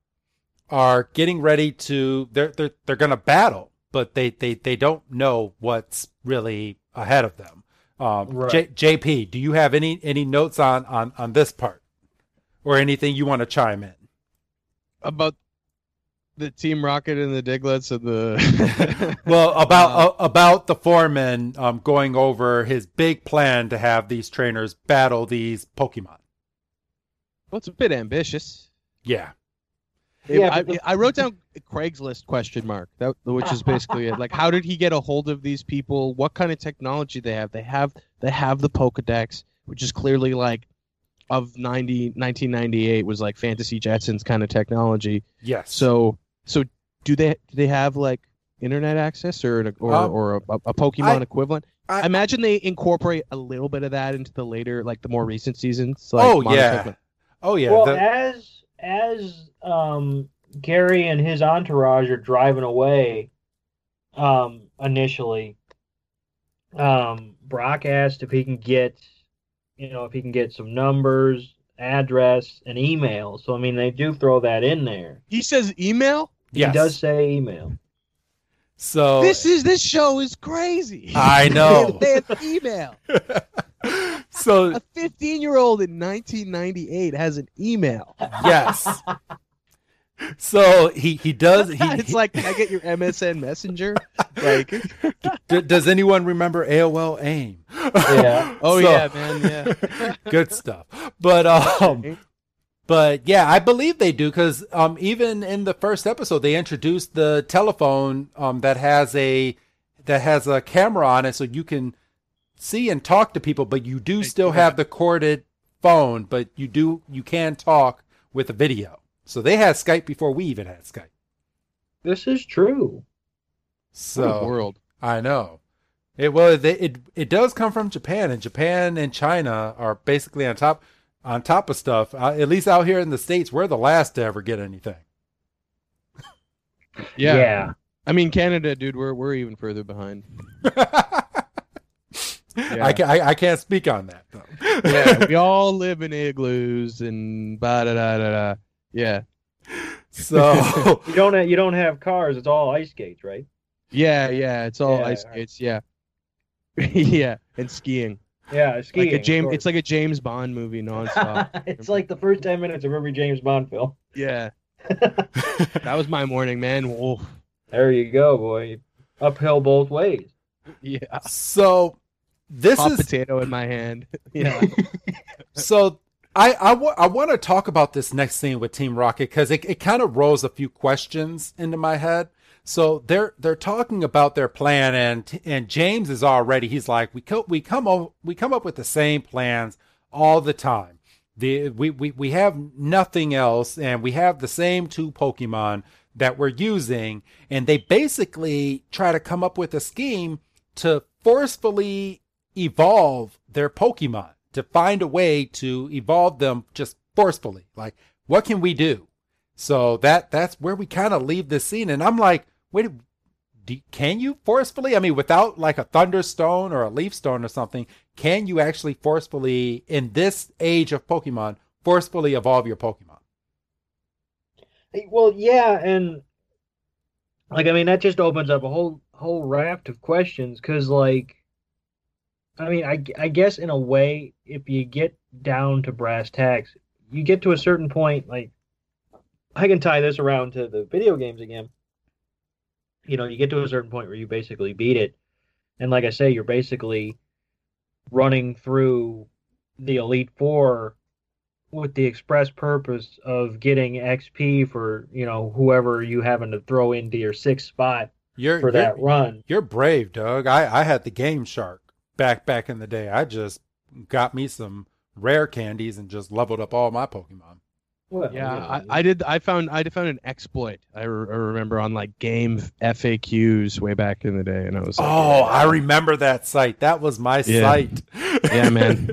are getting ready to they're they're they're going to battle, but they they they don't know what's really ahead of them. Um, Right. J, JP, do you have any any notes on on on this part, or anything you want to chime in? About the Team Rocket and the Digletts and the Well, about Uh, uh, about the foreman um, going over his big plan to have these trainers battle these Pokemon. well, it's a bit ambitious. Yeah, Yeah, I, the- I wrote down Craigslist question mark that which is basically it. Like, how did he get a hold of these people? What kind of technology they have? They have they have the Pokedex, which is clearly like of 90, 1998 was like Fantasy Jetsons kind of technology. yes. So so do they do they have like internet access or an, or Um, or a, a Pokemon I- equivalent? I- I imagine they incorporate a little bit of that into the later like the more recent seasons. Like oh Modern yeah, Pokemon. oh yeah. well, the- as as um Gary and his entourage are driving away, um, initially, um, Brock asked if he can get, you know, if he can get some numbers, address, and email. So I mean, they do throw that in there. He says email. Yes. He does say email. So This is this show is crazy. I know. they have email. so A 15 year old in 1998 has an email. yes. So he he does. He, it's like, can I get your MSN Messenger? Like, d- does anyone remember AOL AIM? Yeah. oh So- yeah, man, yeah. good stuff. But um, but yeah, I believe they do because um, even in the first episode, they introduced the telephone um that has a that has a camera on it, so you can see and talk to people, but you do still have the corded phone, but you do you can talk with a video. So they had Skype before we even had Skype. This is true. So What a world. I know. It well, they, it it does come from Japan, and Japan and China are basically on top on top of stuff. Uh, at least out here in the states, we're the last to ever get anything. Yeah. yeah. I mean, Canada, dude, we're we're even further behind. I, can, I I can't speak on that. Though. Yeah, we all live in igloos and ba da da da da. Yeah, so You don't have, you don't have cars. It's all ice skates, right? yeah, yeah. It's all Yeah, ice alright. skates. Yeah, yeah, and skiing. Yeah, skiing. like a James, it's like a James Bond movie nonstop. it's like the first ten minutes of every James Bond film. yeah, that was my morning, man. Wolf. There you go, boy. Uphill both ways. Yeah, so this hot is potato in my hand. yeah, so I I want to talk about this next scene with Team Rocket because it, it kind of rolls a few questions into my head. So they're they're talking about their plan and and James is already he's like we co- we come o- we come up with the same plans all the time. The we, we we have nothing else and we have the same two Pokemon that we're using and they basically try to come up with a scheme to forcefully evolve their Pokemon to find a way to evolve them just forcefully. Like, what can we do? So that that's where we kind of leave this scene, and I'm like, wait, do, can you forcefully? I mean, without like a thunderstone or a leaf stone or something, can you actually forcefully in this age of Pokemon forcefully evolve your Pokemon? Well, yeah, and like I mean that just opens up a whole whole raft of questions because like I mean I I guess in a way if you get down to brass tacks you get to a certain point like I can tie this around to the video games again. You know, you get to a certain point where you basically beat it, and like I say, you're basically running through the Elite Four with the express purpose of getting XP for you know whoever you happen to throw into your sixth spot You're for you're, that run. you're brave, Doug. I I had the GameShark back back in the day. I just got me some rare candies and just leveled up all my Pokemon. Well, Yeah, I, I did. I found I found an exploit. I, re- I remember on like game FAQs way back in the day, and I was like, Oh, I remember that site. That was my Yeah. site. Yeah, man.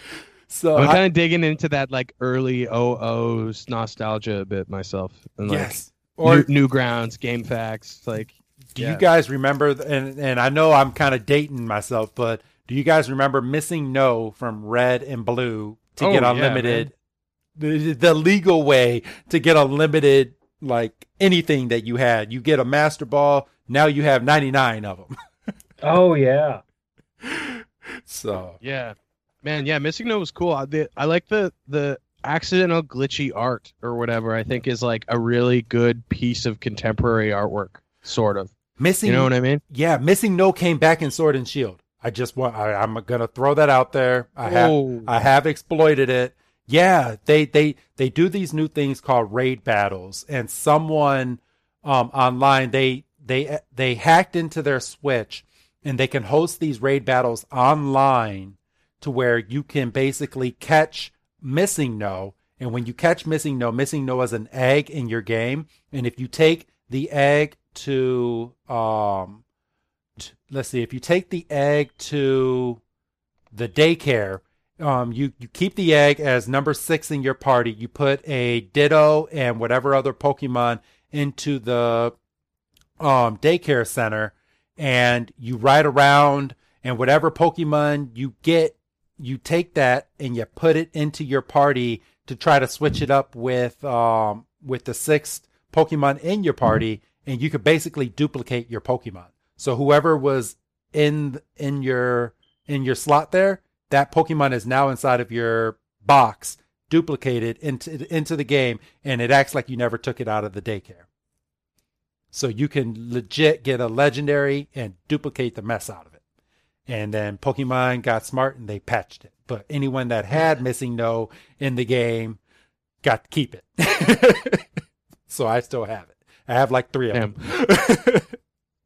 so I'm kind of digging into that like early OOs nostalgia a bit myself, and like yes. Or new, grounds GameFAQs, like do yeah. you guys remember? And and I know I'm kind of dating myself, but do you guys remember MissingNo from Red and Blue to Oh, get unlimited? The, the legal way to get unlimited, like anything that you had. You get a Master Ball. Now you have 99 of them. Oh yeah. so Yeah, man. Yeah, MissingNo was cool. I, the, I like the the accidental glitchy art or whatever. I think is like a really good piece of contemporary artwork, sort of. missing. You know what I mean? yeah, MissingNo came back in Sword and Shield. I just want. I, I'm gonna throw that out there. I have. Oh. I have exploited it. Yeah, they they they do these new things called raid battles, and someone um online they they they hacked into their Switch, and they can host these raid battles online to where you can basically catch MissingNo, and when you catch MissingNo, missing no is an egg in your game, and if you take the egg to um t- let's see if you take the egg to the daycare um you you keep the egg as number six in your party. You put a ditto and whatever other pokemon into the um daycare center and you ride around and whatever pokemon you get you take that and you put it into your party to try to switch it up with um with the sixth pokemon in your party and you could basically duplicate your pokemon. So whoever was in in your in your slot there that pokemon is now inside of your box duplicated into into the game and it acts like you never took it out of the daycare. So you can legit get a legendary and duplicate the mess out of it. And then pokemon got smart and they patched it. But anyone that had mm-hmm. MissingNo in the game got to keep it. So i still have it. I have like three of them.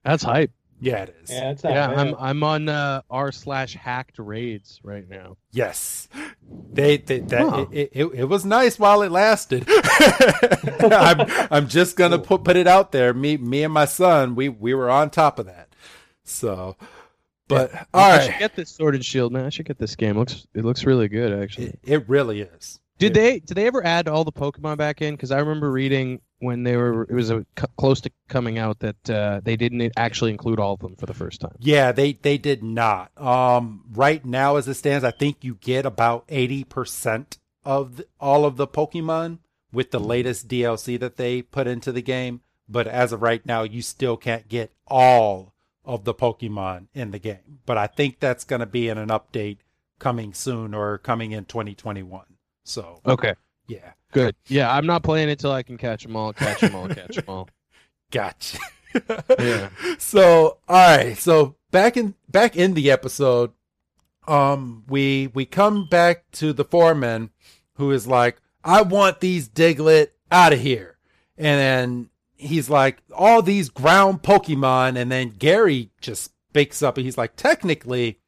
That's hype. Yeah it is Yeah, it's Yeah, bad. I'm I'm on uh, r slash hacked raids right now. Yes, they, they that Huh. it, it, it was nice while it lasted. I'm I'm just gonna put put it out there. Me me and my son, we we were on top of that. So, but all I right, should get this Sword and Shield, man. I should get this game. looks it looks really good actually. it, it really is. Did they did they ever add all the Pokemon back in? Because I remember reading when they were it was a, c- close to coming out that uh, they didn't actually include all of them for the first time. Yeah, they they did not. Um, right now as it stands, I think you get about eighty percent of the, all of the Pokemon with the latest DLC that they put into the game. But as of right now, you still can't get all of the Pokemon in the game. But I think that's going to be in an update coming soon or coming in 2021. So Okay, yeah, good. Yeah, I'm not playing it till I can catch them all, catch them all, catch them all. Gotcha. Yeah. So, all right. So back in back in the episode, um, we we come back to the foreman, who is like, "I want these Diglett out of here," and then he's like, "All these ground Pokemon," and then Gary just speaks up, and he's like, "Technically."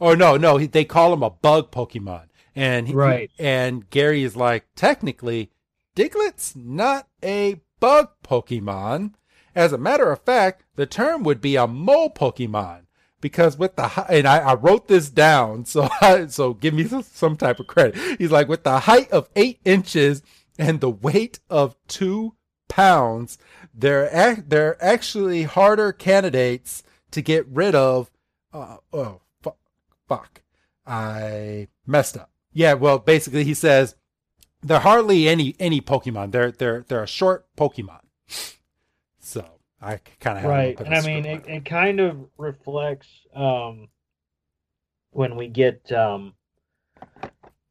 Or no, no, they call him a bug Pokemon, and he, Right. and Gary is like, technically, Diglett's not a bug Pokemon. As a matter of fact, the term would be a mole Pokemon because with the and I, I wrote this down, so I, so give me some, some type of credit. He's like with the height of eight inches and the weight of two pounds, they're ac- they're actually harder candidates to get rid of. Uh, oh fu- fuck, I messed up. Yeah, well, basically he says they're hardly any any Pokemon. They're they're they're a short Pokemon. So I kind of right and i mean it, it kind of reflects um when we get um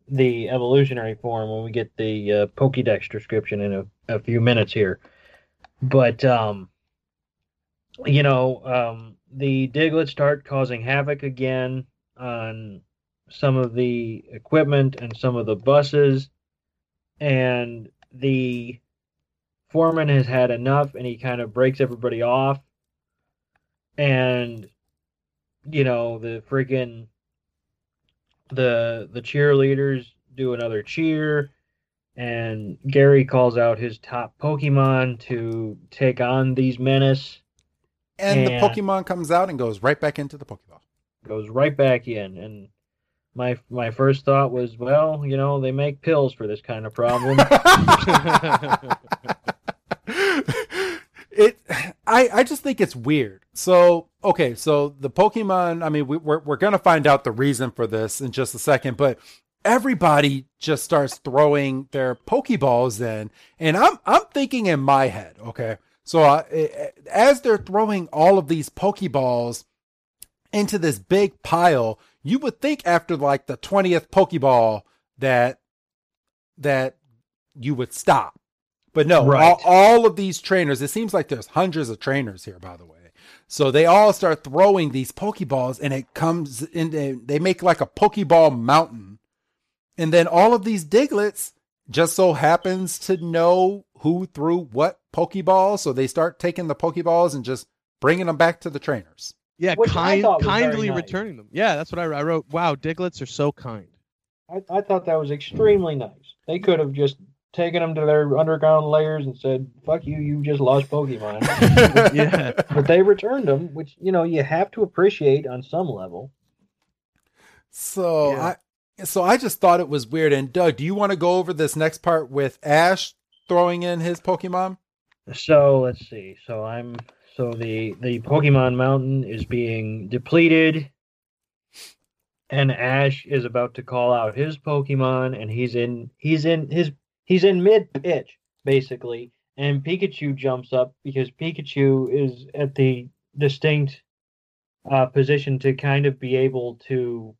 the evolutionary form when we get the uh, pokédex description in a, a few minutes here but um you know um the digletts start causing havoc again on some of the equipment and some of the buses and the foreman has had enough and he kind of breaks everybody off and you know the freaking the the cheerleaders do another cheer and Gary calls out his top Pokemon to take on these menace. And the Pokemon comes out and goes right back into the Pokeball. Goes right back in, and my my first thought was, well, you know, they make pills for this kind of problem. it I, I just think it's weird so okay so the pokemon i mean we, we're, we're gonna find out the reason for this in just a second but everybody just starts throwing their pokeballs in and i'm i'm thinking in my head okay so uh, as they're throwing all of these pokeballs into this big pile you would think after like the 20th pokeball that that you would stop but no, Right. all, all of these trainers, it seems like there's hundreds of trainers here, by the way. So they all start throwing these Pokeballs and it comes in, they- they make like a Pokeball mountain. And then all of these Digletts just so happens to know who threw what Pokeball. So they start taking the Pokeballs and just bringing them back to the trainers. Yeah, Which kind, thought was very kindly nice. returning them. Yeah, that's what I, I wrote. Wow, Digletts are so kind. I, I thought that was extremely nice. They could have just taken them to their underground layers and said, "Fuck you, you just lost Pokemon." Yeah. but they returned them, which you know you have to appreciate on some level. So Yeah. I so I just thought it was weird. And Doug, do you want to go over this next part with Ash throwing in his Pokemon? So let's see. So I'm so the the Pokemon Mountain is being depleted, and Ash is about to call out his Pokemon, and he's in he's in his he's in mid pitch basically, and Pikachu jumps up because Pikachu is at the distinct uh, position to kind of be able to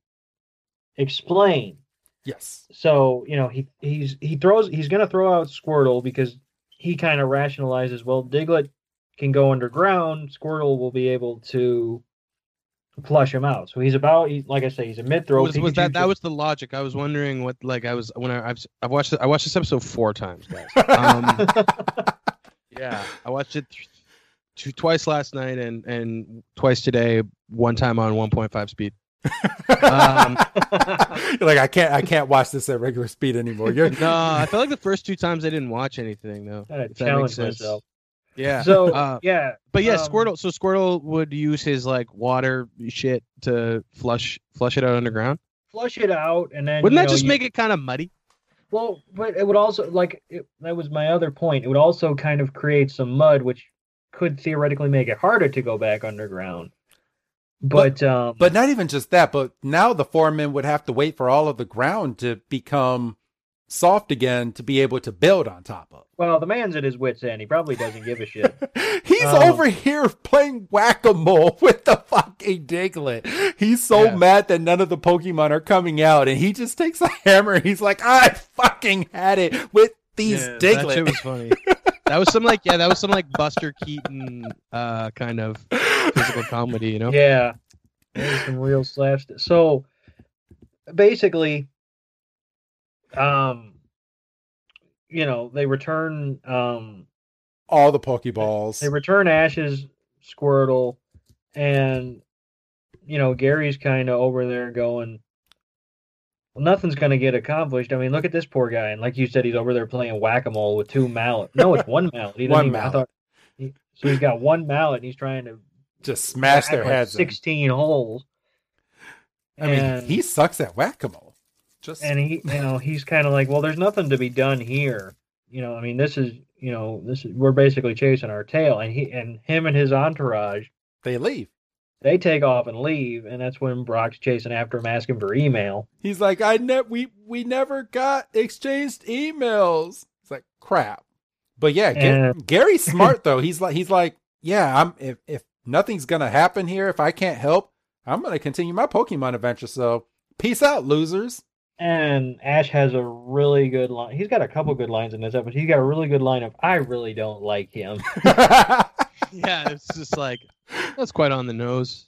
explain. Yes. so you know he he's he throws he's gonna throw out Squirtle because he kind of rationalizes well Diglett can go underground Squirtle will be able to flush him out so he's about he, like I say he's a mid throw was, was that that was the logic? I was wondering what like I was when I I've I've watched it, I watched this episode four times, guys. Um, yeah, I watched it th- two, twice last night and and twice today. One time on 1.5 speed. Um, You're like I can't I can't watch this at regular speed anymore. You're No, I felt like the first two times I didn't watch anything though. Gotta if that makes challenge myself Yeah. so Uh, yeah But yeah, Um, Squirtle. So Squirtle would use his like water shit to flush flush it out underground. flush it out and then Wouldn't that know, just you- make it kind of muddy? well but it would also like it, that was my other point it would also kind of create some mud which could theoretically make it harder to go back underground but, um But not even just that, but now the foreman would have to wait for all of the ground to become soft again to be able to build on top of. Well, the man's at his wits' end. He probably doesn't give a shit. He's Um, over here playing whack a mole with the fucking Diglett. He's so Yeah. mad that none of the Pokemon are coming out, and he just takes a hammer and he's like, I fucking had it with these Yeah, That shit was funny. that was some like yeah, that was some like Buster Keaton uh kind of physical comedy, you know? yeah, some real slapstick. So, basically, um, you know, they return um all the Pokeballs. they return Ash's Squirtle, and you know Gary's kind of over there going, "Well, nothing's gonna get accomplished." I mean, look at this poor guy, and like you said, he's over there playing whack a mole with two mallet. No, it's one mallet. He one even, mallet. Thought, he, so he's got one mallet, and he's trying to just smash their like, heads. in. Sixteen holes. I mean, he sucks at whack a mole. Just and he you know he's kind of like well there's nothing to be done here you know i mean this is you know this is we're basically chasing our tail and he and him and his entourage they leave. they take off and leave and that's when brock's chasing after him asking for email He's like, I ne- we we never got exchanged emails. It's like crap. But yeah, Ga- And- Gary's smart though. He's like he's like, yeah, I'm if if nothing's gonna happen here, if I can't help, I'm gonna continue my Pokemon adventure. So peace out, losers. And ash has a really good line he's got a couple good lines in this episode he's got a really good line of i really don't like him Yeah, it's just like that's quite on the nose,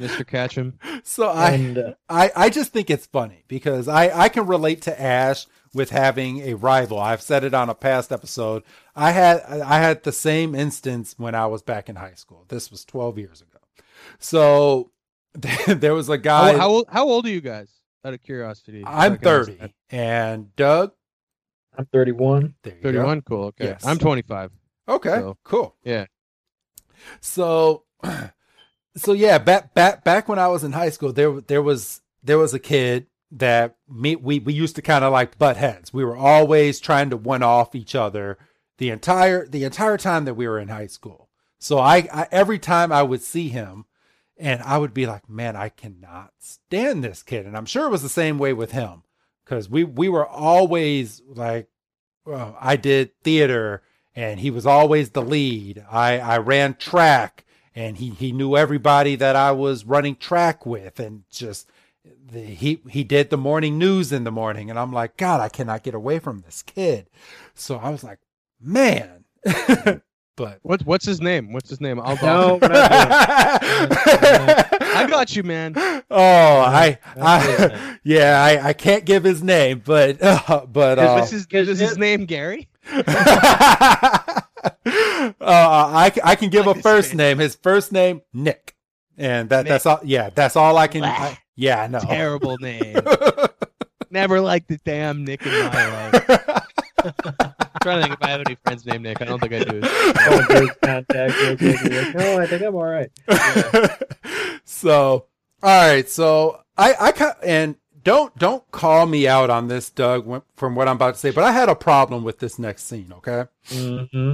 Mr. Ketchum. so I and uh, I, I just think it's funny because I, I can relate to Ash with having a rival. I've said it on a past episode. I had I had the same instance when I was back in high school. This was 12 years ago. So there was a guy How, how how old are you guys? Out of curiosity. I'm If I can ask 30 and Doug I'm 31. There you go. 31. Cool. Okay. Yes. I'm 25. Okay, So- cool. Yeah. So, so yeah, back back back when I was in high school, there there was there was a kid that me we we used to kind of like butt heads. We were always trying to one off each other the entire the entire time that we were in high school. So I, I every time I would see him, and I would be like, man, I cannot stand this kid. And I'm sure it was the same way with him because we we were always like, well, I did theater and he was always the lead. I, I ran track and he, he knew everybody that I was running track with and just the, he he did the morning news in the morning and I'm like, God, I cannot get away from this kid. So I was like, man. but What's what's his name? What's his name? I'll No, we're I got you, man. Oh, I, I that. yeah, I, I can't give his name, but uh, but uh, Is this his, is his name Gary? uh, I, I can give Like a first name. His first name Nick, and that that's all. Yeah, that's all I can. I, yeah, no. Terrible name. Never liked the damn Nick in my life. I'm trying to think if I have any friends named Nick. I don't think I do. Going through contact real quick. and be like, no, I think I'm all right. so, all right. So I I and don't don't call me out on this, Doug, from what I'm about to say. But I had a problem with this next scene. Okay, hmm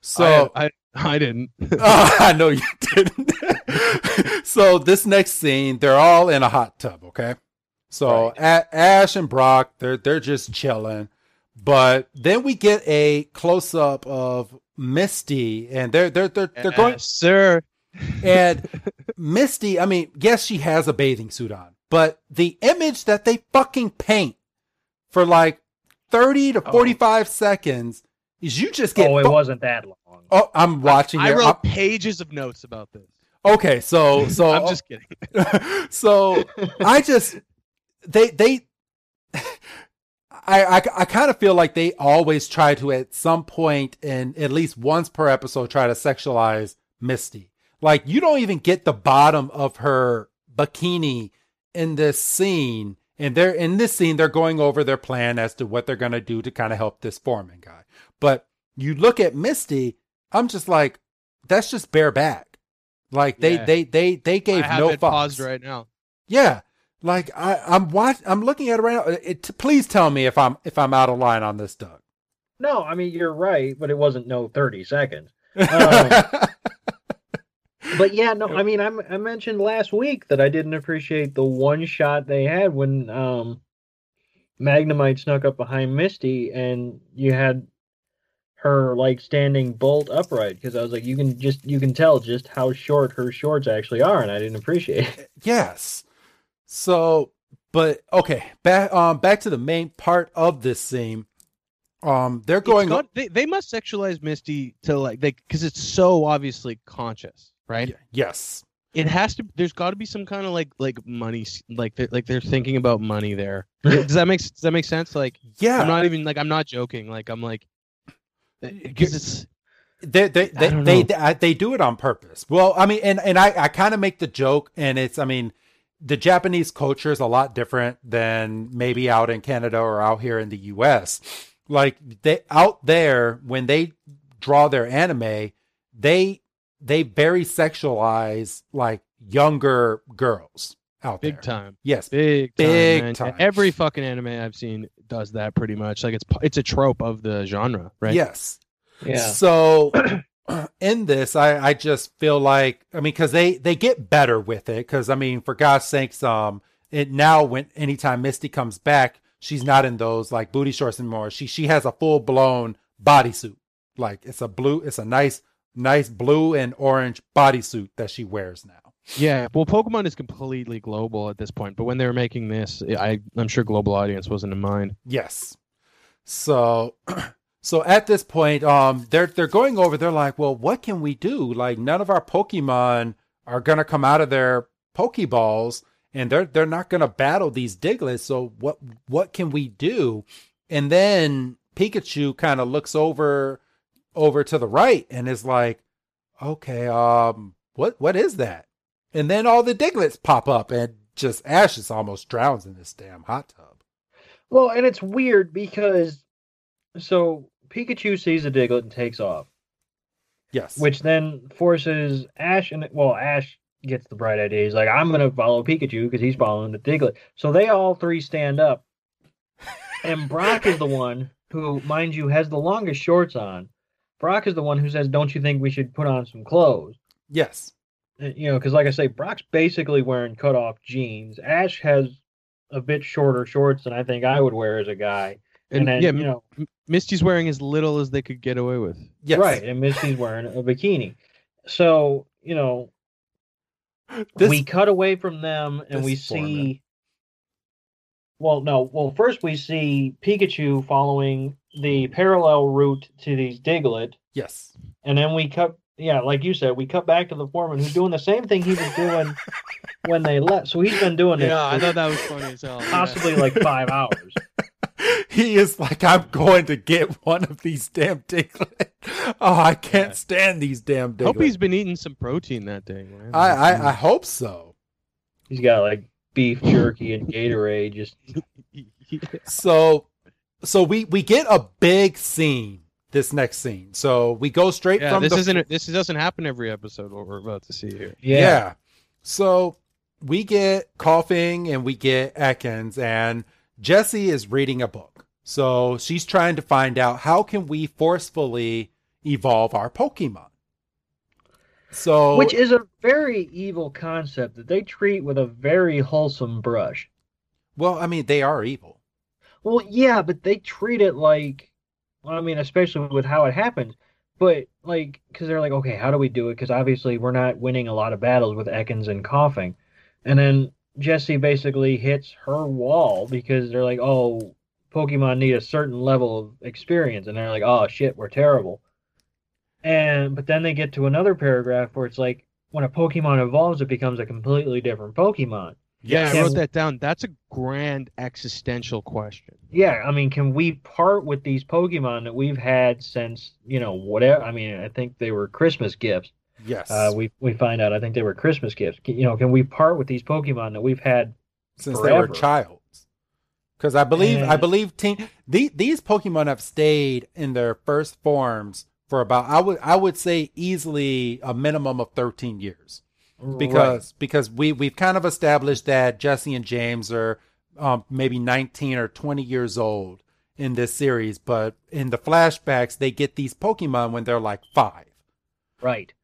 so I, I, I didn't. Oh, I know you didn't. so this next scene, they're all in a hot tub, okay? So A- Ash and Brock, they're they're just chilling, but then we get a close up of Misty, and they're they're they're they're going Yes, sir. and Misty. I mean, yes, she has a bathing suit on, but the image that they fucking paint for like thirty to Oh. forty five seconds is you just get. Oh, it wasn't that long. Oh, I'm watching I it. wrote I'm- pages of notes about this. Okay, so so I'm just kidding. so I just they they I I, I kind of feel like they always try to at some point and at least once per episode try to sexualize Misty. Like you don't even get the bottom of her bikini in this scene. And they're in this scene, they're going over their plan as to what they're gonna do to kind of help this foreman guy. But you look at Misty, I'm just like, that's just bare back. Like they Yeah. they they they gave no fucks. paused right now. Yeah, like I I'm watch I'm looking at it right now. It, please tell me if I'm if I'm out of line on this, Doug. No, I mean you're right, but it wasn't no 30 seconds. Um, But yeah, no, I mean I I mentioned last week that I didn't appreciate the one shot they had when um Magnemite snuck up behind Misty and you had her like standing bolt upright because I was like you can just you can tell just how short her shorts actually are and I didn't appreciate it. yes. So, but okay, back um back to the main part of this scene. Um, they're going. got- they, they must sexualize Misty to like they because it's so obviously conscious, right? Yes. It has to. There's got to be some kind of like like money, like they're, like they're thinking about money there. does that make does that make sense? Like Yeah. I'm not even like I'm not joking. Like I'm like because it's they they they don't they, they, they do it on purpose. Well, I mean, and and I I kind of make the joke, and it's I mean, the Japanese culture is a lot different than maybe out in Canada or out here in the U.S. Like they out there when they draw their anime, they they very sexualize like younger girls out there. big there. time, Yes, big Big man. time. Every fucking anime I've seen does that pretty much. Like it's it's a trope of the genre, right? yes. Yeah. So in this, I, I just feel like I mean because they they get better with it because I mean for God's sakes, um, it now when anytime Misty comes back, she's not in those like booty shorts anymore. She she has a full blown bodysuit. Like it's a blue, it's a nice nice blue and orange bodysuit that she wears now. Yeah, well, Pokemon is completely global at this point. But when they were making this, I I'm sure global audience wasn't in mind. Yes. So so at this point, um they're they're going over, they're like, well, what can we do? Like none of our Pokemon are gonna come out of their Pokeballs and they're they're not gonna battle these Digletts. So what what can we do? And then Pikachu kind of looks over over to the right and is like, okay, um, what what is that? And then all the Digletts pop up and just Ash just almost drowns in this damn hot tub. Well, and it's weird because so Pikachu sees the Diglett and takes off, Yes. which then forces Ash and well, Ash gets the bright idea. He's like, I'm gonna follow Pikachu because he's following the Diglett. So they all three stand up, and Brock is the one who, mind you, has the longest shorts on. Brock is the one who says, "Don't you think we should put on some clothes?" yes. Uh, You know, because like I say, Brock's basically wearing cut off jeans. Ash has a bit shorter shorts than I think I would wear as a guy. And, And, then, yeah, you know, Misty's wearing as little as they could get away with. Yes. right, and Misty's wearing a bikini. So, you know, This, we cut away from them and we this format. see well no well first we see pikachu following the parallel route to these diglett yes. and then we cut yeah like you said we cut back to the foreman who's doing the same thing he was doing when they left so he's been doing it Yeah, I thought that was funny as hell. yeah. possibly like five hours He is like, I'm going to get one of these damn Diglett. Oh, I can't Yeah. stand these damn Diglett. Hope he's been eating some protein that day, man. I, I, mm. I hope so. he's got like beef jerky and gatorade just So, so we we get a big scene. This next scene. So we go straight yeah, from this the isn't this doesn't happen every episode. What we're about to see here. Yeah. So we get Koffing and we get Ekans and Jessie is reading a book. So she's trying to find out how can we forcefully evolve our Pokemon. So which is a very evil concept that they treat with a very wholesome brush well, I mean they are evil. Well, yeah, but they treat it like, well, I mean, especially with how it happens. But like, because they're like, okay, how do we do it? Because obviously we're not winning a lot of battles with Ekans and Koffing, and then Jessie basically hits her wall because they're like, oh, Pokemon need a certain level of experience, and they're like, oh shit, we're terrible. And but then they get to another paragraph where it's like, when a Pokemon evolves, it becomes a completely different Pokemon. Yeah, I wrote that down. That's a grand existential question. Yeah, I mean, can we part with these Pokemon that we've had since, you know, whatever? I mean, I think they were Christmas gifts. Yes. Uh, we we find out I think they were Christmas gifts. Can- You know, can we part with these Pokemon that we've had? Since they were forever. childs. Because I believe I believe teen the, these Pokemon have stayed in their first forms for about I would I would say easily a minimum of thirteen years. because because we we've kind of established that Jesse and James are um, maybe 19 or 20 years old in this series, but in the flashbacks they get these Pokemon when they're like five. right.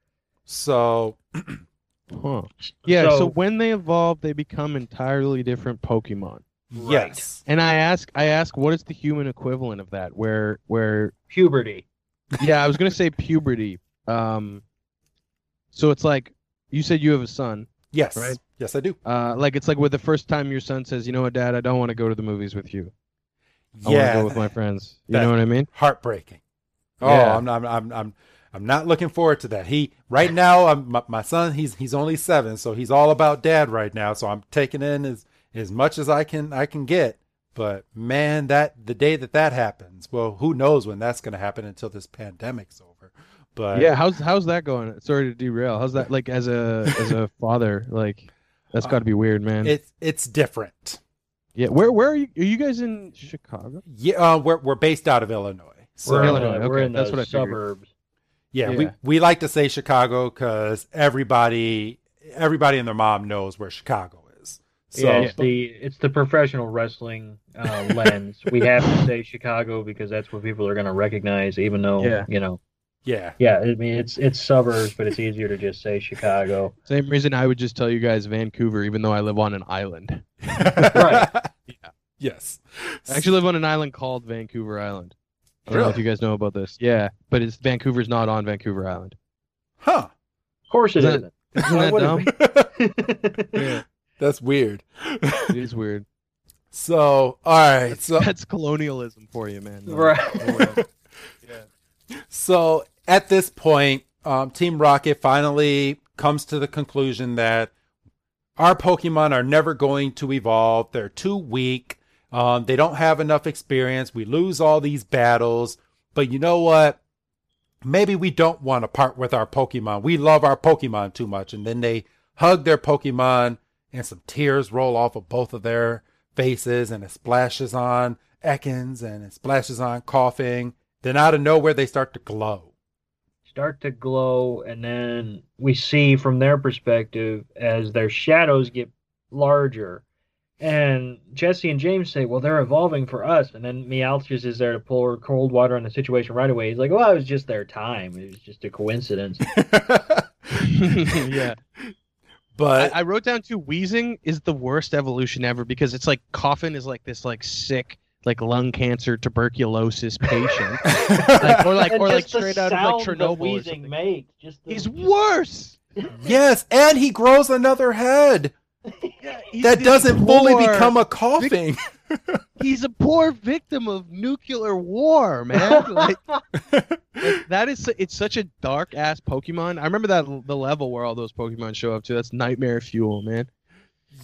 So Huh. Yeah, so, So- when they evolve, they become entirely different Pokemon. yes, And I ask, I ask, what is the human equivalent of that? Where, where? Puberty. Yeah, I was gonna say puberty. Um, so it's like you said you have a son. yes, Right. yes, I do. Uh, like it's like with the first time your son says, "You know what, Dad? I don't want to go to the movies with you. I want to go with my friends." You know what I mean? heartbreaking. Oh, Yeah. I'm, I'm I'm I'm I'm not looking forward to that. He right now, I'm, my, my son, he's he's only seven, so he's all about dad right now. So I'm taking in as as much as I can I can get. But man, that the day that that happens, well, who knows when that's going to happen until this pandemic's over. But Yeah. How's how's that going? Sorry to derail. How's that like as a as a father? Like that's got to be weird, man. it's it's different. yeah. Where where are you? Are you guys in Chicago? Yeah, uh, we're we're based out of Illinois, so we're in, Illinois, the, we're okay, in that's the what I figured. Suburbs. yeah, we we like to say Chicago because everybody everybody and their mom knows where Chicago is. So yeah, it's the it's the professional wrestling uh, lens. We have to say Chicago because that's what people are going to recognize, even though Yeah. you know. yeah, Yeah, I mean it's it's suburbs, but it's easier to just say Chicago. Same reason I would just tell you guys Vancouver, even though I live on an island. Right. Yeah. Yes. I actually live on an island called Vancouver Island. I don't know if you guys know about this. Yeah, but it's Vancouver's not on Vancouver Island. Huh. Of course it Isn't isn't. Isn't that dumb? Yeah, That's weird. it is weird. so, all right. So, That's colonialism for you, man. Right. Yeah. so at this point, um, Team Rocket finally comes to the conclusion that our Pokemon are never going to evolve. They're too weak. Um, they don't have enough experience. We lose all these battles. But you know what? Maybe we don't want to part with our Pokemon. We love our Pokemon too much. And then they hug their Pokemon, and some tears roll off of both of their faces, and it splashes on Ekans and it splashes on, Koffing. Then out of nowhere, they start to glow. Start to glow, and then we see from their perspective as their shadows get larger. And Jesse and James say, "Well, they're evolving for us." And then Meowthus is there to pour cold water on the situation right away. He's like, "Well, it was just their time. It was just a coincidence." yeah. But I wrote down too. Weezing is the worst evolution ever because it's like Koffing is like this like sick like lung cancer tuberculosis patient, like, or like And or like straight out of like sound that Chernobyl or wheezing something. makes. Just the, He's worse. yes, and he grows another head He's that doesn't fully become a Koffing. He's a poor victim of nuclear war, man. Like, like, that is it's such a dark ass Pokemon. I remember that the level where all those Pokemon show up to. That's nightmare fuel, man.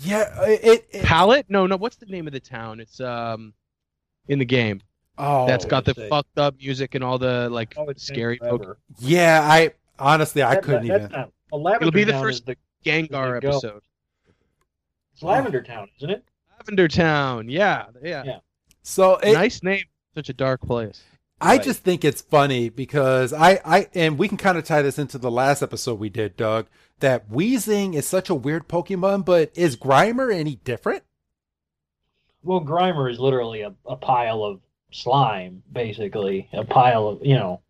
yeah, it. it Pallet? No, no. What's the name of the town? It's um in the game. oh, That's got the let's fucked up music and all the like Oh, scary Pokemon. yeah. I honestly, I That- couldn't that's even. Not, well, Lavender It'll be the first is the, Gengar There episode. It's Lavender Town, isn't it? Lavender Town. Yeah, yeah. Yeah. So it, nice name. Such a dark place. I Right. just think it's funny because I, I, and we can kind of tie this into the last episode we did, Doug. That Weezing is such a weird Pokemon, but is Grimer any different? Well, Grimer is literally a, a pile of slime, basically. A pile of, you know.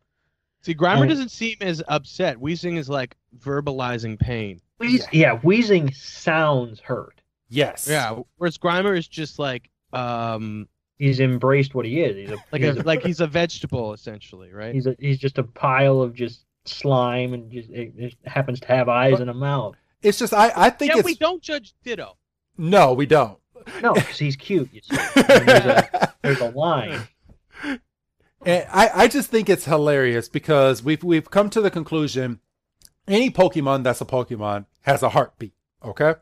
See, Grimer And- doesn't seem as upset. Weezing is like verbalizing pain. Wheez, yeah. Wheezing sounds hurt. Yes. Yeah, whereas Grimer is just like um He's embraced what he is. He's a like he's a, like he's a vegetable essentially, right? he's a he's just a pile of just slime and just it, it happens to have eyes and a mouth. It's just I, I think yeah, it's we don't judge Ditto. no, we don't. No, because he's cute. You see, there's a there's a line. And I, I just think it's hilarious because we've we've come to the conclusion any Pokemon that's a Pokemon has a heartbeat. Okay,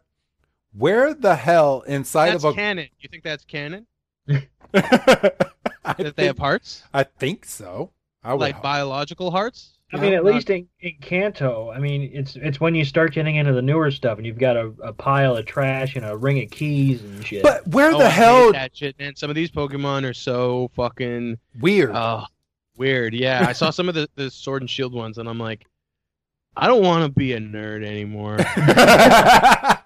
where the hell inside That's of a canon. You think that's canon? That think, they have hearts, I think so. I would like hope. biological hearts. I mean, at Not- least in, in Kanto, I mean, it's it's when you start getting into the newer stuff and you've got a, a pile of trash and a ring of keys and shit. But where Oh, the I hate hell that shit, man. Some of these Pokemon are so fucking weird? oh weird. Yeah, I saw some of the, the Sword and Shield ones, and I'm like, I don't want to be a nerd anymore.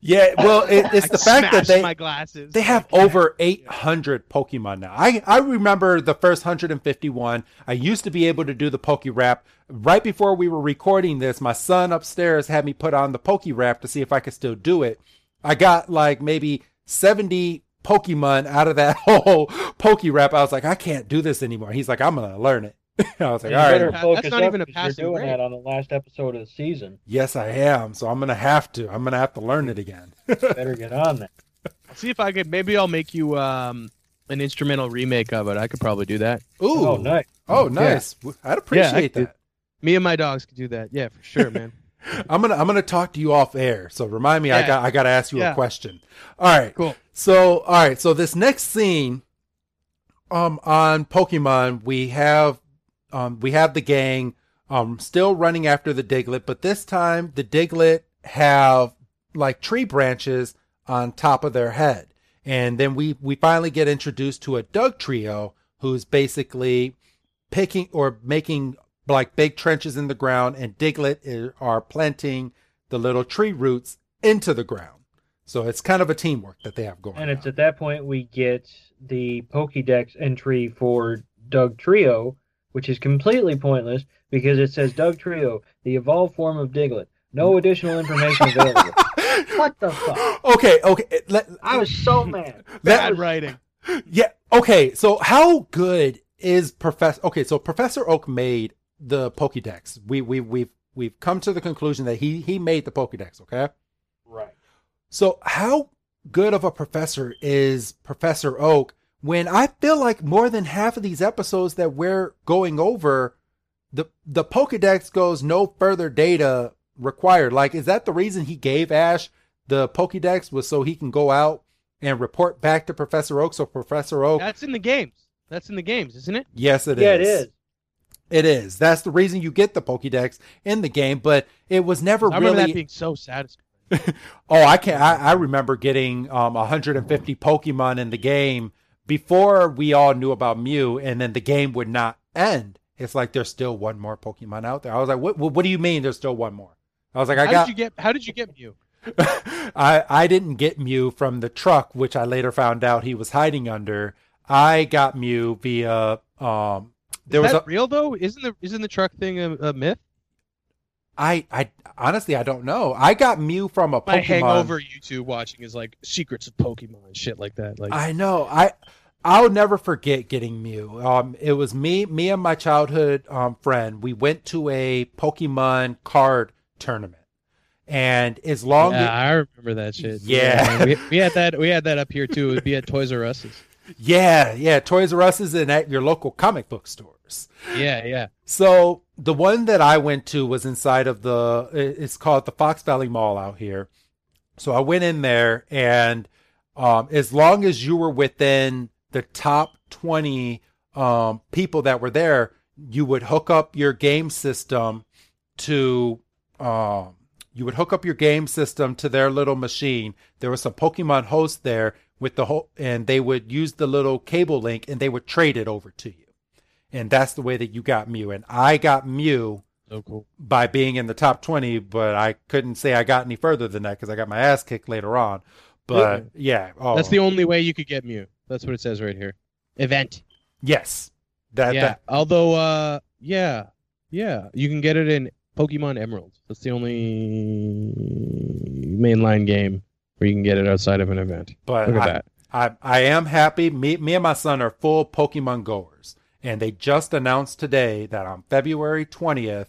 yeah, well, it, it's the fact that they my glasses. they have over 800 Pokemon now. I, I remember the first 151. I used to be able to do the Poke Rap. Right before we were recording this, my son upstairs had me put on the Poke Rap to see if I could still do it. I got like maybe 70 Pokemon out of that whole Poke Rap. I was like, I can't do this anymore. He's like, I'm going to learn it. I was like, you all better right. That's focus not up even a 'cause passing You're doing grade. that on the last episode of the season. Yes, I am. So I'm going to have to. I'm going to have to learn it again. Better get on that. See if I could. Maybe I'll make you um an instrumental remake of it. I could probably do that. Ooh. Oh, nice. Oh, nice. I'd appreciate could- that. Me and my dogs could do that. Yeah, for sure, man. I'm gonna I'm gonna talk to you off air. So remind me, I got I got to ask you a question. All right. Cool. So all right. So this next scene, um, on Pokemon, we have, um, we have the gang, um, still running after the Diglett, but this time the Diglett have like tree branches on top of their head, and then we we finally get introduced to a Dugtrio who's basically picking or making like big trenches in the ground, and Diglett are planting the little tree roots into the ground. So it's kind of a teamwork that they have going. And it's on. at that point we get the Pokédex entry for Dugtrio, which is completely pointless because it says Dugtrio, the evolved form of Diglett. No additional information available. what the fuck? okay, okay. Let, I was so mad. Bad writing. yeah. Okay. So how good is Professor? Okay. So Professor Oak made the Pokédex. We we we've we've come to the conclusion that he he made the Pokédex. Okay. Right. So how good of a professor is Professor Oak when I feel like more than half of these episodes that we're going over, the the Pokedex goes no further data required. Like, is that the reason he gave Ash the Pokedex was so he can go out and report back to Professor Oak? So Professor Oak, That's in the games. That's in the games, isn't it? yes, it is. yeah, it is. It is. That's the reason you get the Pokedex in the game, but it was never really. I remember really that being so satisfying. oh, I can I, I remember getting um 150 Pokemon in the game before we all knew about Mew, and then the game would not end. It's like there's still one more Pokemon out there. I was like, what? What, what do you mean? There's still one more? I was like, I How got. did you get? How did you get Mew? I I didn't get Mew from the truck, which I later found out he was hiding under. I got Mew via um. There Is was that a real though? Isn't the isn't the truck thing a, a myth? I I honestly I don't know. I got Mew from a Pokemon. My hangover YouTube watching is like secrets of Pokemon and shit like that. Like I know. I I'll never forget getting Mew. Um, it was me, me and my childhood um friend. We went to a Pokemon card tournament, and as long yeah, I remember that shit. Yeah. we, we had that. We had that up here too. It'd be at Toys R Us's. yeah, yeah, Toys R Us is and at your local comic book stores. Yeah, yeah. So the one that I went to was inside of the. It's called the Fox Valley Mall out here. So I went in there, and um, as long as you were within the top twenty um, people that were there, you would hook up your game system to. Um, you would hook up your game system to their little machine. There was some Pokemon host there with the whole, and they would use the little cable link, and they would trade it over to you and that's the way that you got Mew. And I got Mew So cool. by being in the top 20, but I couldn't say I got any further than that because I got my ass kicked later on. But yeah, oh, That's the only way you could get Mew. That's what it says right here. Event. yes, that, yeah. that Although, uh, yeah, yeah, you can get it in Pokemon Emerald. That's the only mainline game where you can get it outside of an event. but Look at I, that. I I am happy. Me me and my son are full Pokemon goers, and they just announced today that on February 20th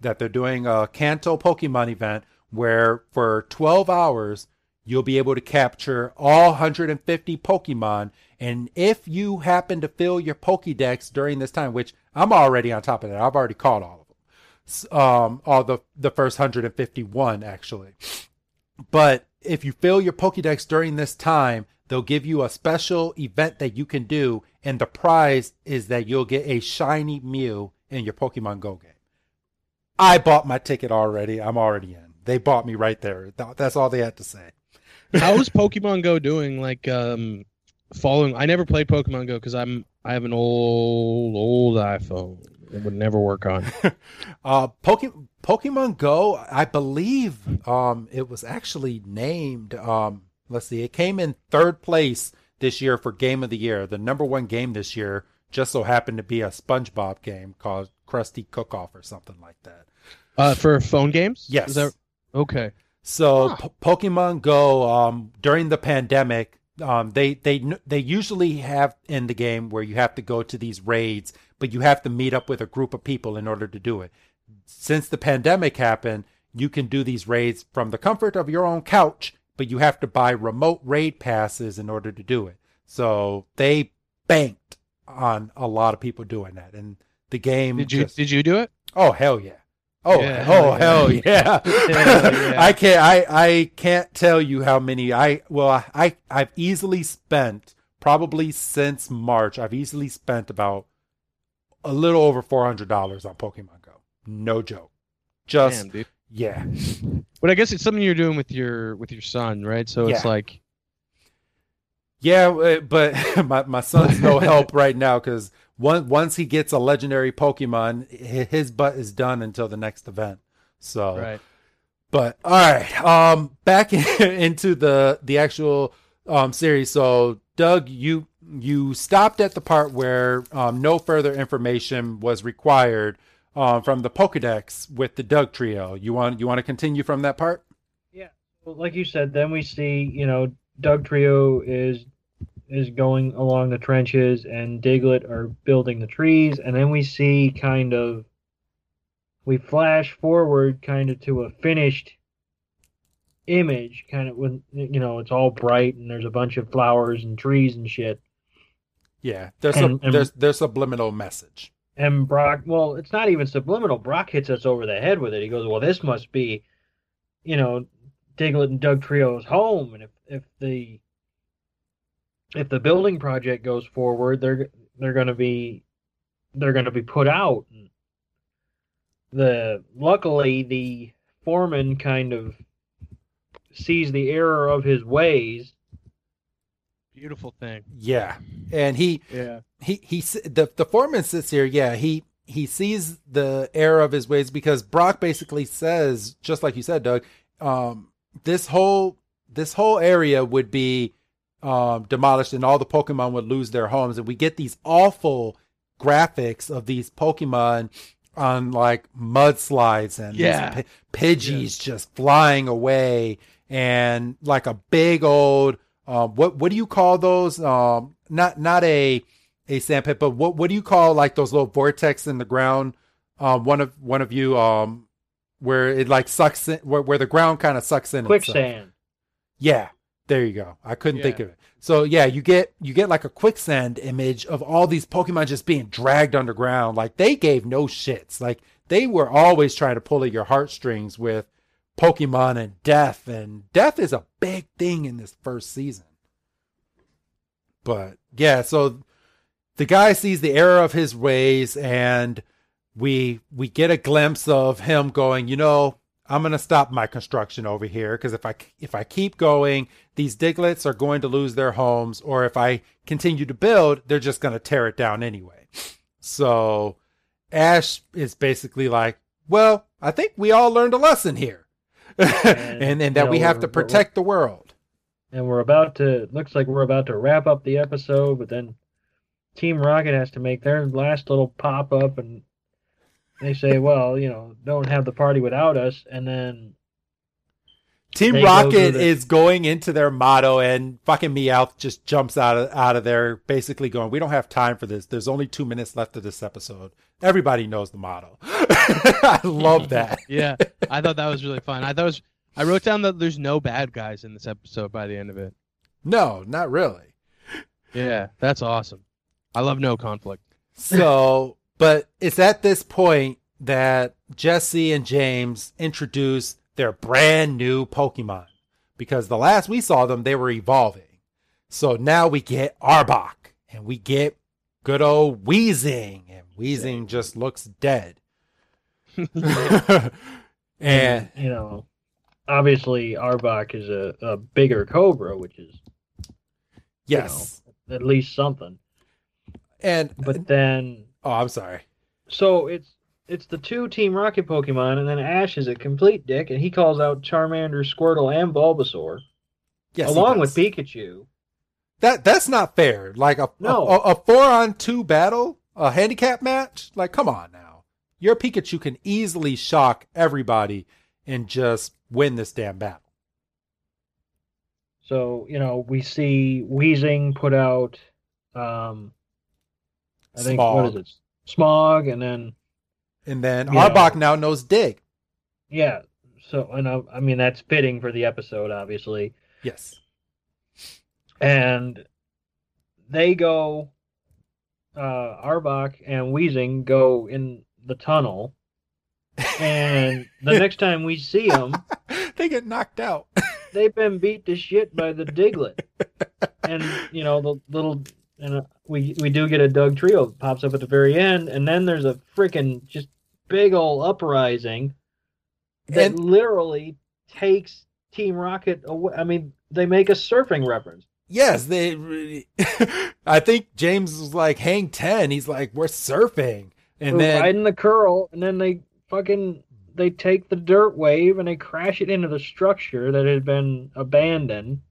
that they're doing a Kanto Pokemon event where for 12 hours you'll be able to capture all 150 Pokemon. And if you happen to fill your Pokédex during this time, which I'm already on top of that, I've already caught all of them. Um, all the the first 151 actually. But if you fill your Pokédex during this time, they'll give you a special event that you can do, and the prize is that you'll get a shiny Mew in your Pokemon Go game. I bought my ticket already. I'm already in. They bought me right there. That's all they had to say. How's Pokemon Go doing? Like, um, following. I never played Pokemon Go because I'm I have an old old iPhone. It would never work on. Uh, Poke- Pokemon Go, I believe um, it was actually named. Um, let's see, it came in third place this year for Game of the Year. The number one game this year just so happened to be a SpongeBob game called Krusty Cook Off or something like that. Uh, for phone games. Yes. That okay? So Huh. P- Pokemon Go um, during the pandemic, um, they they they usually have in the game where you have to go to these raids, but you have to meet up with a group of people in order to do it. Since the pandemic happened, you can do these raids from the comfort of your own couch, but you have to buy remote raid passes in order to do it. So they banked on a lot of people doing that, and the game. Did you just- did you do it? Oh hell yeah! Oh Yeah, oh hell hell yeah! Yeah. I can't I I can't tell you how many I well I I've easily spent probably since March I've easily spent about a little over four hundred dollars on Pokemon Go. No joke. Just Damn, dude. yeah But I guess it's something you're doing with your with your son, right? So it's like yeah, uh, but my my son's no help right now because once once he gets a legendary Pokemon, his butt is done until the next event. So right. But all right, um, back into the the actual um series. So, Doug, you you stopped at the part where um, no further information was required um, from the Pokedex with the Dugtrio. You want you want to continue from that part? Yeah. Well, like you said, then we see, you know, Dugtrio is is going along the trenches and Diglett are building the trees, and then we see kind of we flash forward kind of to a finished image, kind of when you know it's all bright and there's a bunch of flowers and trees and shit. Yeah, there's And- a there's there's subliminal message. And Brock, well, it's not even subliminal. Brock hits us over the head with it. He goes, "Well, this must be, you know, Diglett and Dugtrio's home, and if if the if the building project goes forward, they're they're going to be they're going to be put out." The luckily the foreman kind of sees the error of his ways. Beautiful thing. Yeah, and he Yeah. he he the the foreman sits here. Yeah, he he sees the error of his ways because Brock basically says, just like you said, Doug, um, this whole this whole area would be um, demolished and all the Pokemon would lose their homes, and we get these awful graphics of these Pokemon on like mudslides and these Yeah. pi- Pidgeys just flying away and like a big old um, what what do you call those? Um, not not a a sandpit, but what what do you call like those little vortex in the ground? Um, one of one of you um, where it like sucks in, where where the ground kind of sucks in. itself. Quicksand. Yeah, there you go. I couldn't think of it. So yeah, you get you get like a quicksand image of all these Pokemon just being dragged underground. Like they gave no shits. Like they were always trying to pull at your heartstrings with Pokemon and death, and death is a big thing in this first season. But yeah, so the guy sees the error of his ways, and we we get a glimpse of him going, you know, I'm gonna stop my construction over here because if I if I keep going, these Digletts are going to lose their homes, or if I continue to build, they're just gonna tear it down anyway. So Ash is basically like, well, I think we all learned a lesson here, and and, that you we have to protect the world. and we're about to looks like we're about to wrap up the episode but then team rocket has to make their last little pop up and they say well you know don't have the party without us and then Team They go Rocket to the- is going into their motto, and fucking Meowth just jumps out of out of there, basically going, "We don't have time for this. There's only two minutes left of this episode. Everybody knows the motto." I love that. Yeah. I thought that was really fun. I thought it was I wrote down that there's no bad guys in this episode by the end of it. No, not really. Yeah, that's awesome. I love no conflict. So, but it's at this point that Jesse and James introduce their brand new Pokemon because the last we saw them, they were evolving. So now we get Arbok and we get good old Weezing, and Weezing just looks dead. and you know obviously arbok is a, a bigger cobra which is yes, at least something and but then oh, I'm sorry. so it's it's the two team rocket pokemon and then ash is a complete dick and he calls out charmander squirtle and bulbasaur Yes, along with pikachu That that's not fair. Like a No. a, a four on two battle, a handicap match. Like, come on now. Your Pikachu can easily shock everybody and just win this damn battle. So, you know, we see Weezing put out um I think what Smog. is it? Smog and then And then Yeah. Arbok now knows Dig. yeah. So and I, I mean that's fitting for the episode obviously. Yes. And they go uh Arbok and Weezing go in the tunnel and the next time we see them they get knocked out. they've been beat to shit by the Diglett. and you know the little and uh, we we do get a Dugtrio that pops up at the very end, and then there's a freaking just big old uprising that And- literally takes Team Rocket away. I mean, they make a surfing reference. yes, they. I think James was like, "Hang ten. He's like, "We're surfing," and They're then riding the curl, and then they fucking they take the dirt wave and they crash it into the structure that had been abandoned.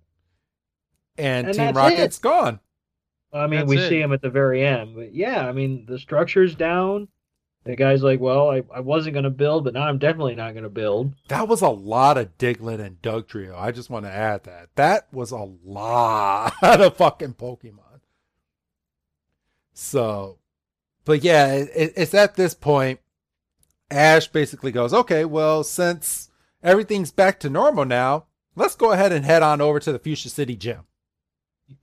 and, and Team Rocket's gone. I mean, That's we it. see him at the very end, but yeah, I mean, the structure's down. The guy's like, well, I, I wasn't going to build, but now I'm definitely not going to build. That was a lot of Diglett and Dugtrio. I just want to add that. That was a lot of fucking Pokemon. So, but yeah, it, it's at this point, Ash basically goes, okay, well, since everything's back to normal now, let's go ahead and head on over to the Fuchsia City gym.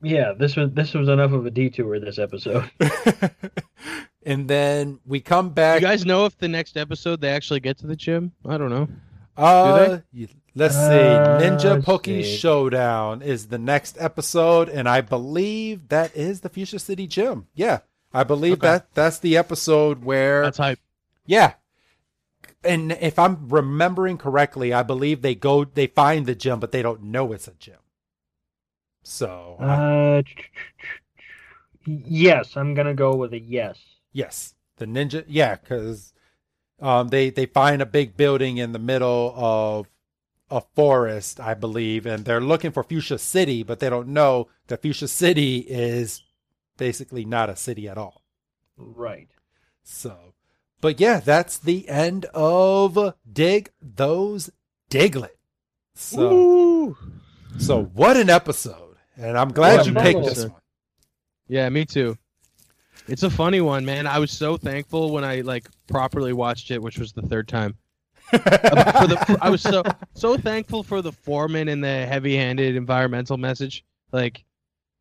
Yeah, this was this was enough of a detour this episode. and then we come back. You guys know if the next episode they actually get to the gym? I don't know. Uh, you- let's see. Uh, Ninja let's Poke see. Showdown is the next episode, and I believe that is the Fuchsia City Gym. Yeah, I believe Okay. that that's the episode where That's hype. yeah, and if I'm remembering correctly, I believe they go they find the gym, but they don't know it's a gym. So Uh, yes, I'm gonna go with a yes. yes, the ninja. Yeah, because um, they they find a big building in the middle of a forest, I believe, and they're looking for Fuchsia City, but they don't know that Fuchsia City is basically not a city at all. Right. So, but yeah, that's the end of Dig Those Diglett. So, Woo! so what an episode. And I'm glad a you picked little- this one. Yeah, me too. It's a funny one, man. I was so thankful when I like properly watched it, which was the third time. for the, I was so so thankful for the foreman and the heavy-handed environmental message. Like,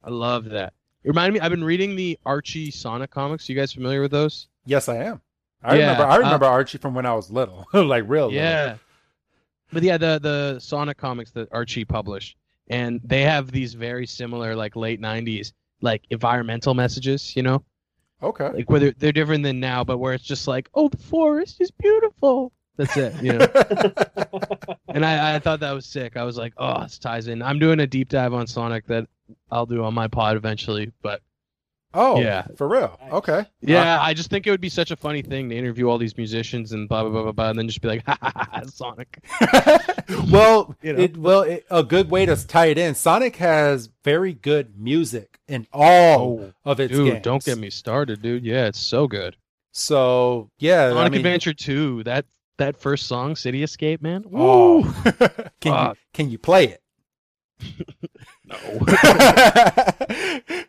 I love that. It reminded me. I've been reading the Archie Sonic comics. You guys familiar with those? yes, I am. I Yeah, remember I uh, remember Archie from when I was little. like real little. Yeah. But yeah, the the Sonic comics that Archie published, and they have these very similar like late '90s like environmental messages. You know, Okay. like whether they're different than now, but where it's just like, oh, the forest is beautiful. That's it. You know. and I, I thought that was sick. I was like, oh, this ties in. I'm doing a deep dive on Sonic that I'll do on my pod eventually. But oh, Yeah. For real. Nice. Okay. yeah, uh, I just think it would be such a funny thing to interview all these musicians and blah blah blah blah, blah and then just be like, ha ha ha, ha, Sonic. well, You know? it well it, a good way to tie it in. Sonic has very good music in all oh, of its Dude, games. don't get me started, dude. Yeah, it's so good. So yeah, I Sonic mean, Adventure 2, that that first song, City Escape, man. Oh, Woo! can you can you play it? No.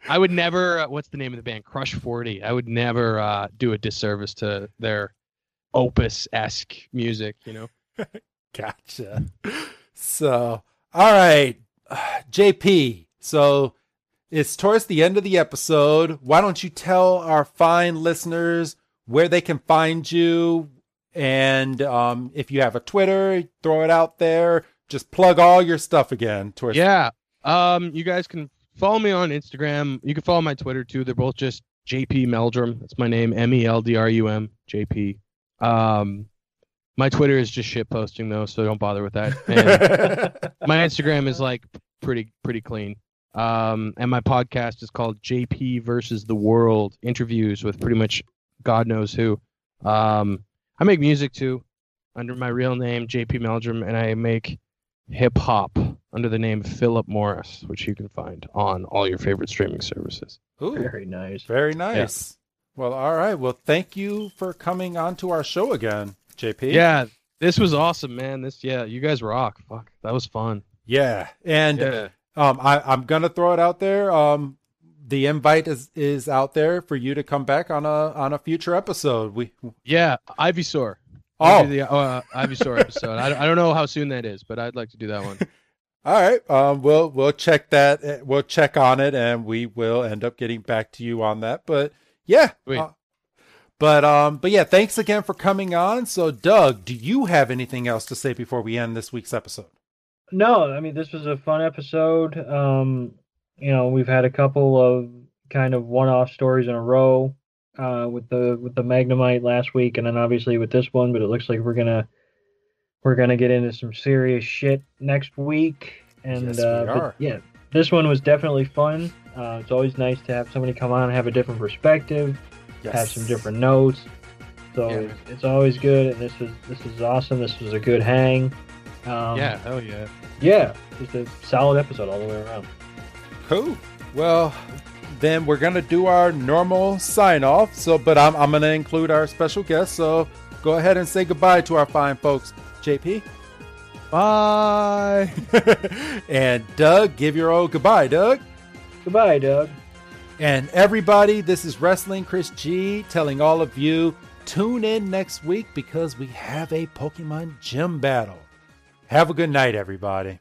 I would never. Uh, what's the name of the band? Crush Forty. I would never uh, do a disservice to their opus esque music. You know. gotcha. So, all right, JP. So it's towards the end of the episode. Why don't you tell our fine listeners where they can find you, and um, if you have a Twitter, throw it out there. Just plug all your stuff again. Towards Yeah. Um. You guys can follow me on Instagram. You can follow my Twitter too. They're both just JP Meldrum. That's my name. M E L D R U M. JP. Um. My Twitter is just shit posting though, so don't bother with that. And my Instagram is like pretty pretty clean. Um, and my podcast is called JP versus the World interviews with pretty much God knows who. Um, I make music too under my real name JP Meldrum, and I make hip hop under the name Philip Morris, which you can find on all your favorite streaming services. Ooh, Very nice. very nice. Well, all right. Well, thank you for coming on to our show again, JP. Yeah, this was awesome, man. This yeah, you guys rock. Fuck, that was fun. Yeah. And Yeah. Um, I, I'm gonna throw it out there. Um, the invite is is out there for you to come back on a on a future episode. We Yeah, Ivysaur. Oh, the uh, Ivysaur episode. I, I don't know how soon that is, but I'd like to do that one. all right. Um, we'll we'll check that. eh, We'll check on it, and we will end up getting back to you on that. But yeah. Sweet. uh, but um, but yeah, thanks again for coming on. So, Doug, do you have anything else to say before we end this week's episode? No, I mean this was a fun episode. Um, you know, we've had a couple of kind of one-off stories in a row uh, with the with the Magnemite last week, and then obviously with this one. But it looks like we're gonna we're gonna get into some serious shit next week. And Yes, uh, but yeah, this one was definitely fun. Uh, it's always nice to have somebody come on and have a different perspective, have some different notes. So Yeah. it's, it's always good, and this was this is awesome. This was a good hang. Um, yeah, hell yeah. yeah, just a solid episode all the way around. Cool. Well, then we're gonna do our normal sign off. So, but I'm I'm gonna include our special guest. So, go ahead and say goodbye to our fine folks, JP Bye. and Doug. Give your old goodbye, Doug. Goodbye, Doug. And everybody, this is Wrestling Chris G telling all of you tune in next week because we have a Pokemon gym battle. Have a good night, everybody.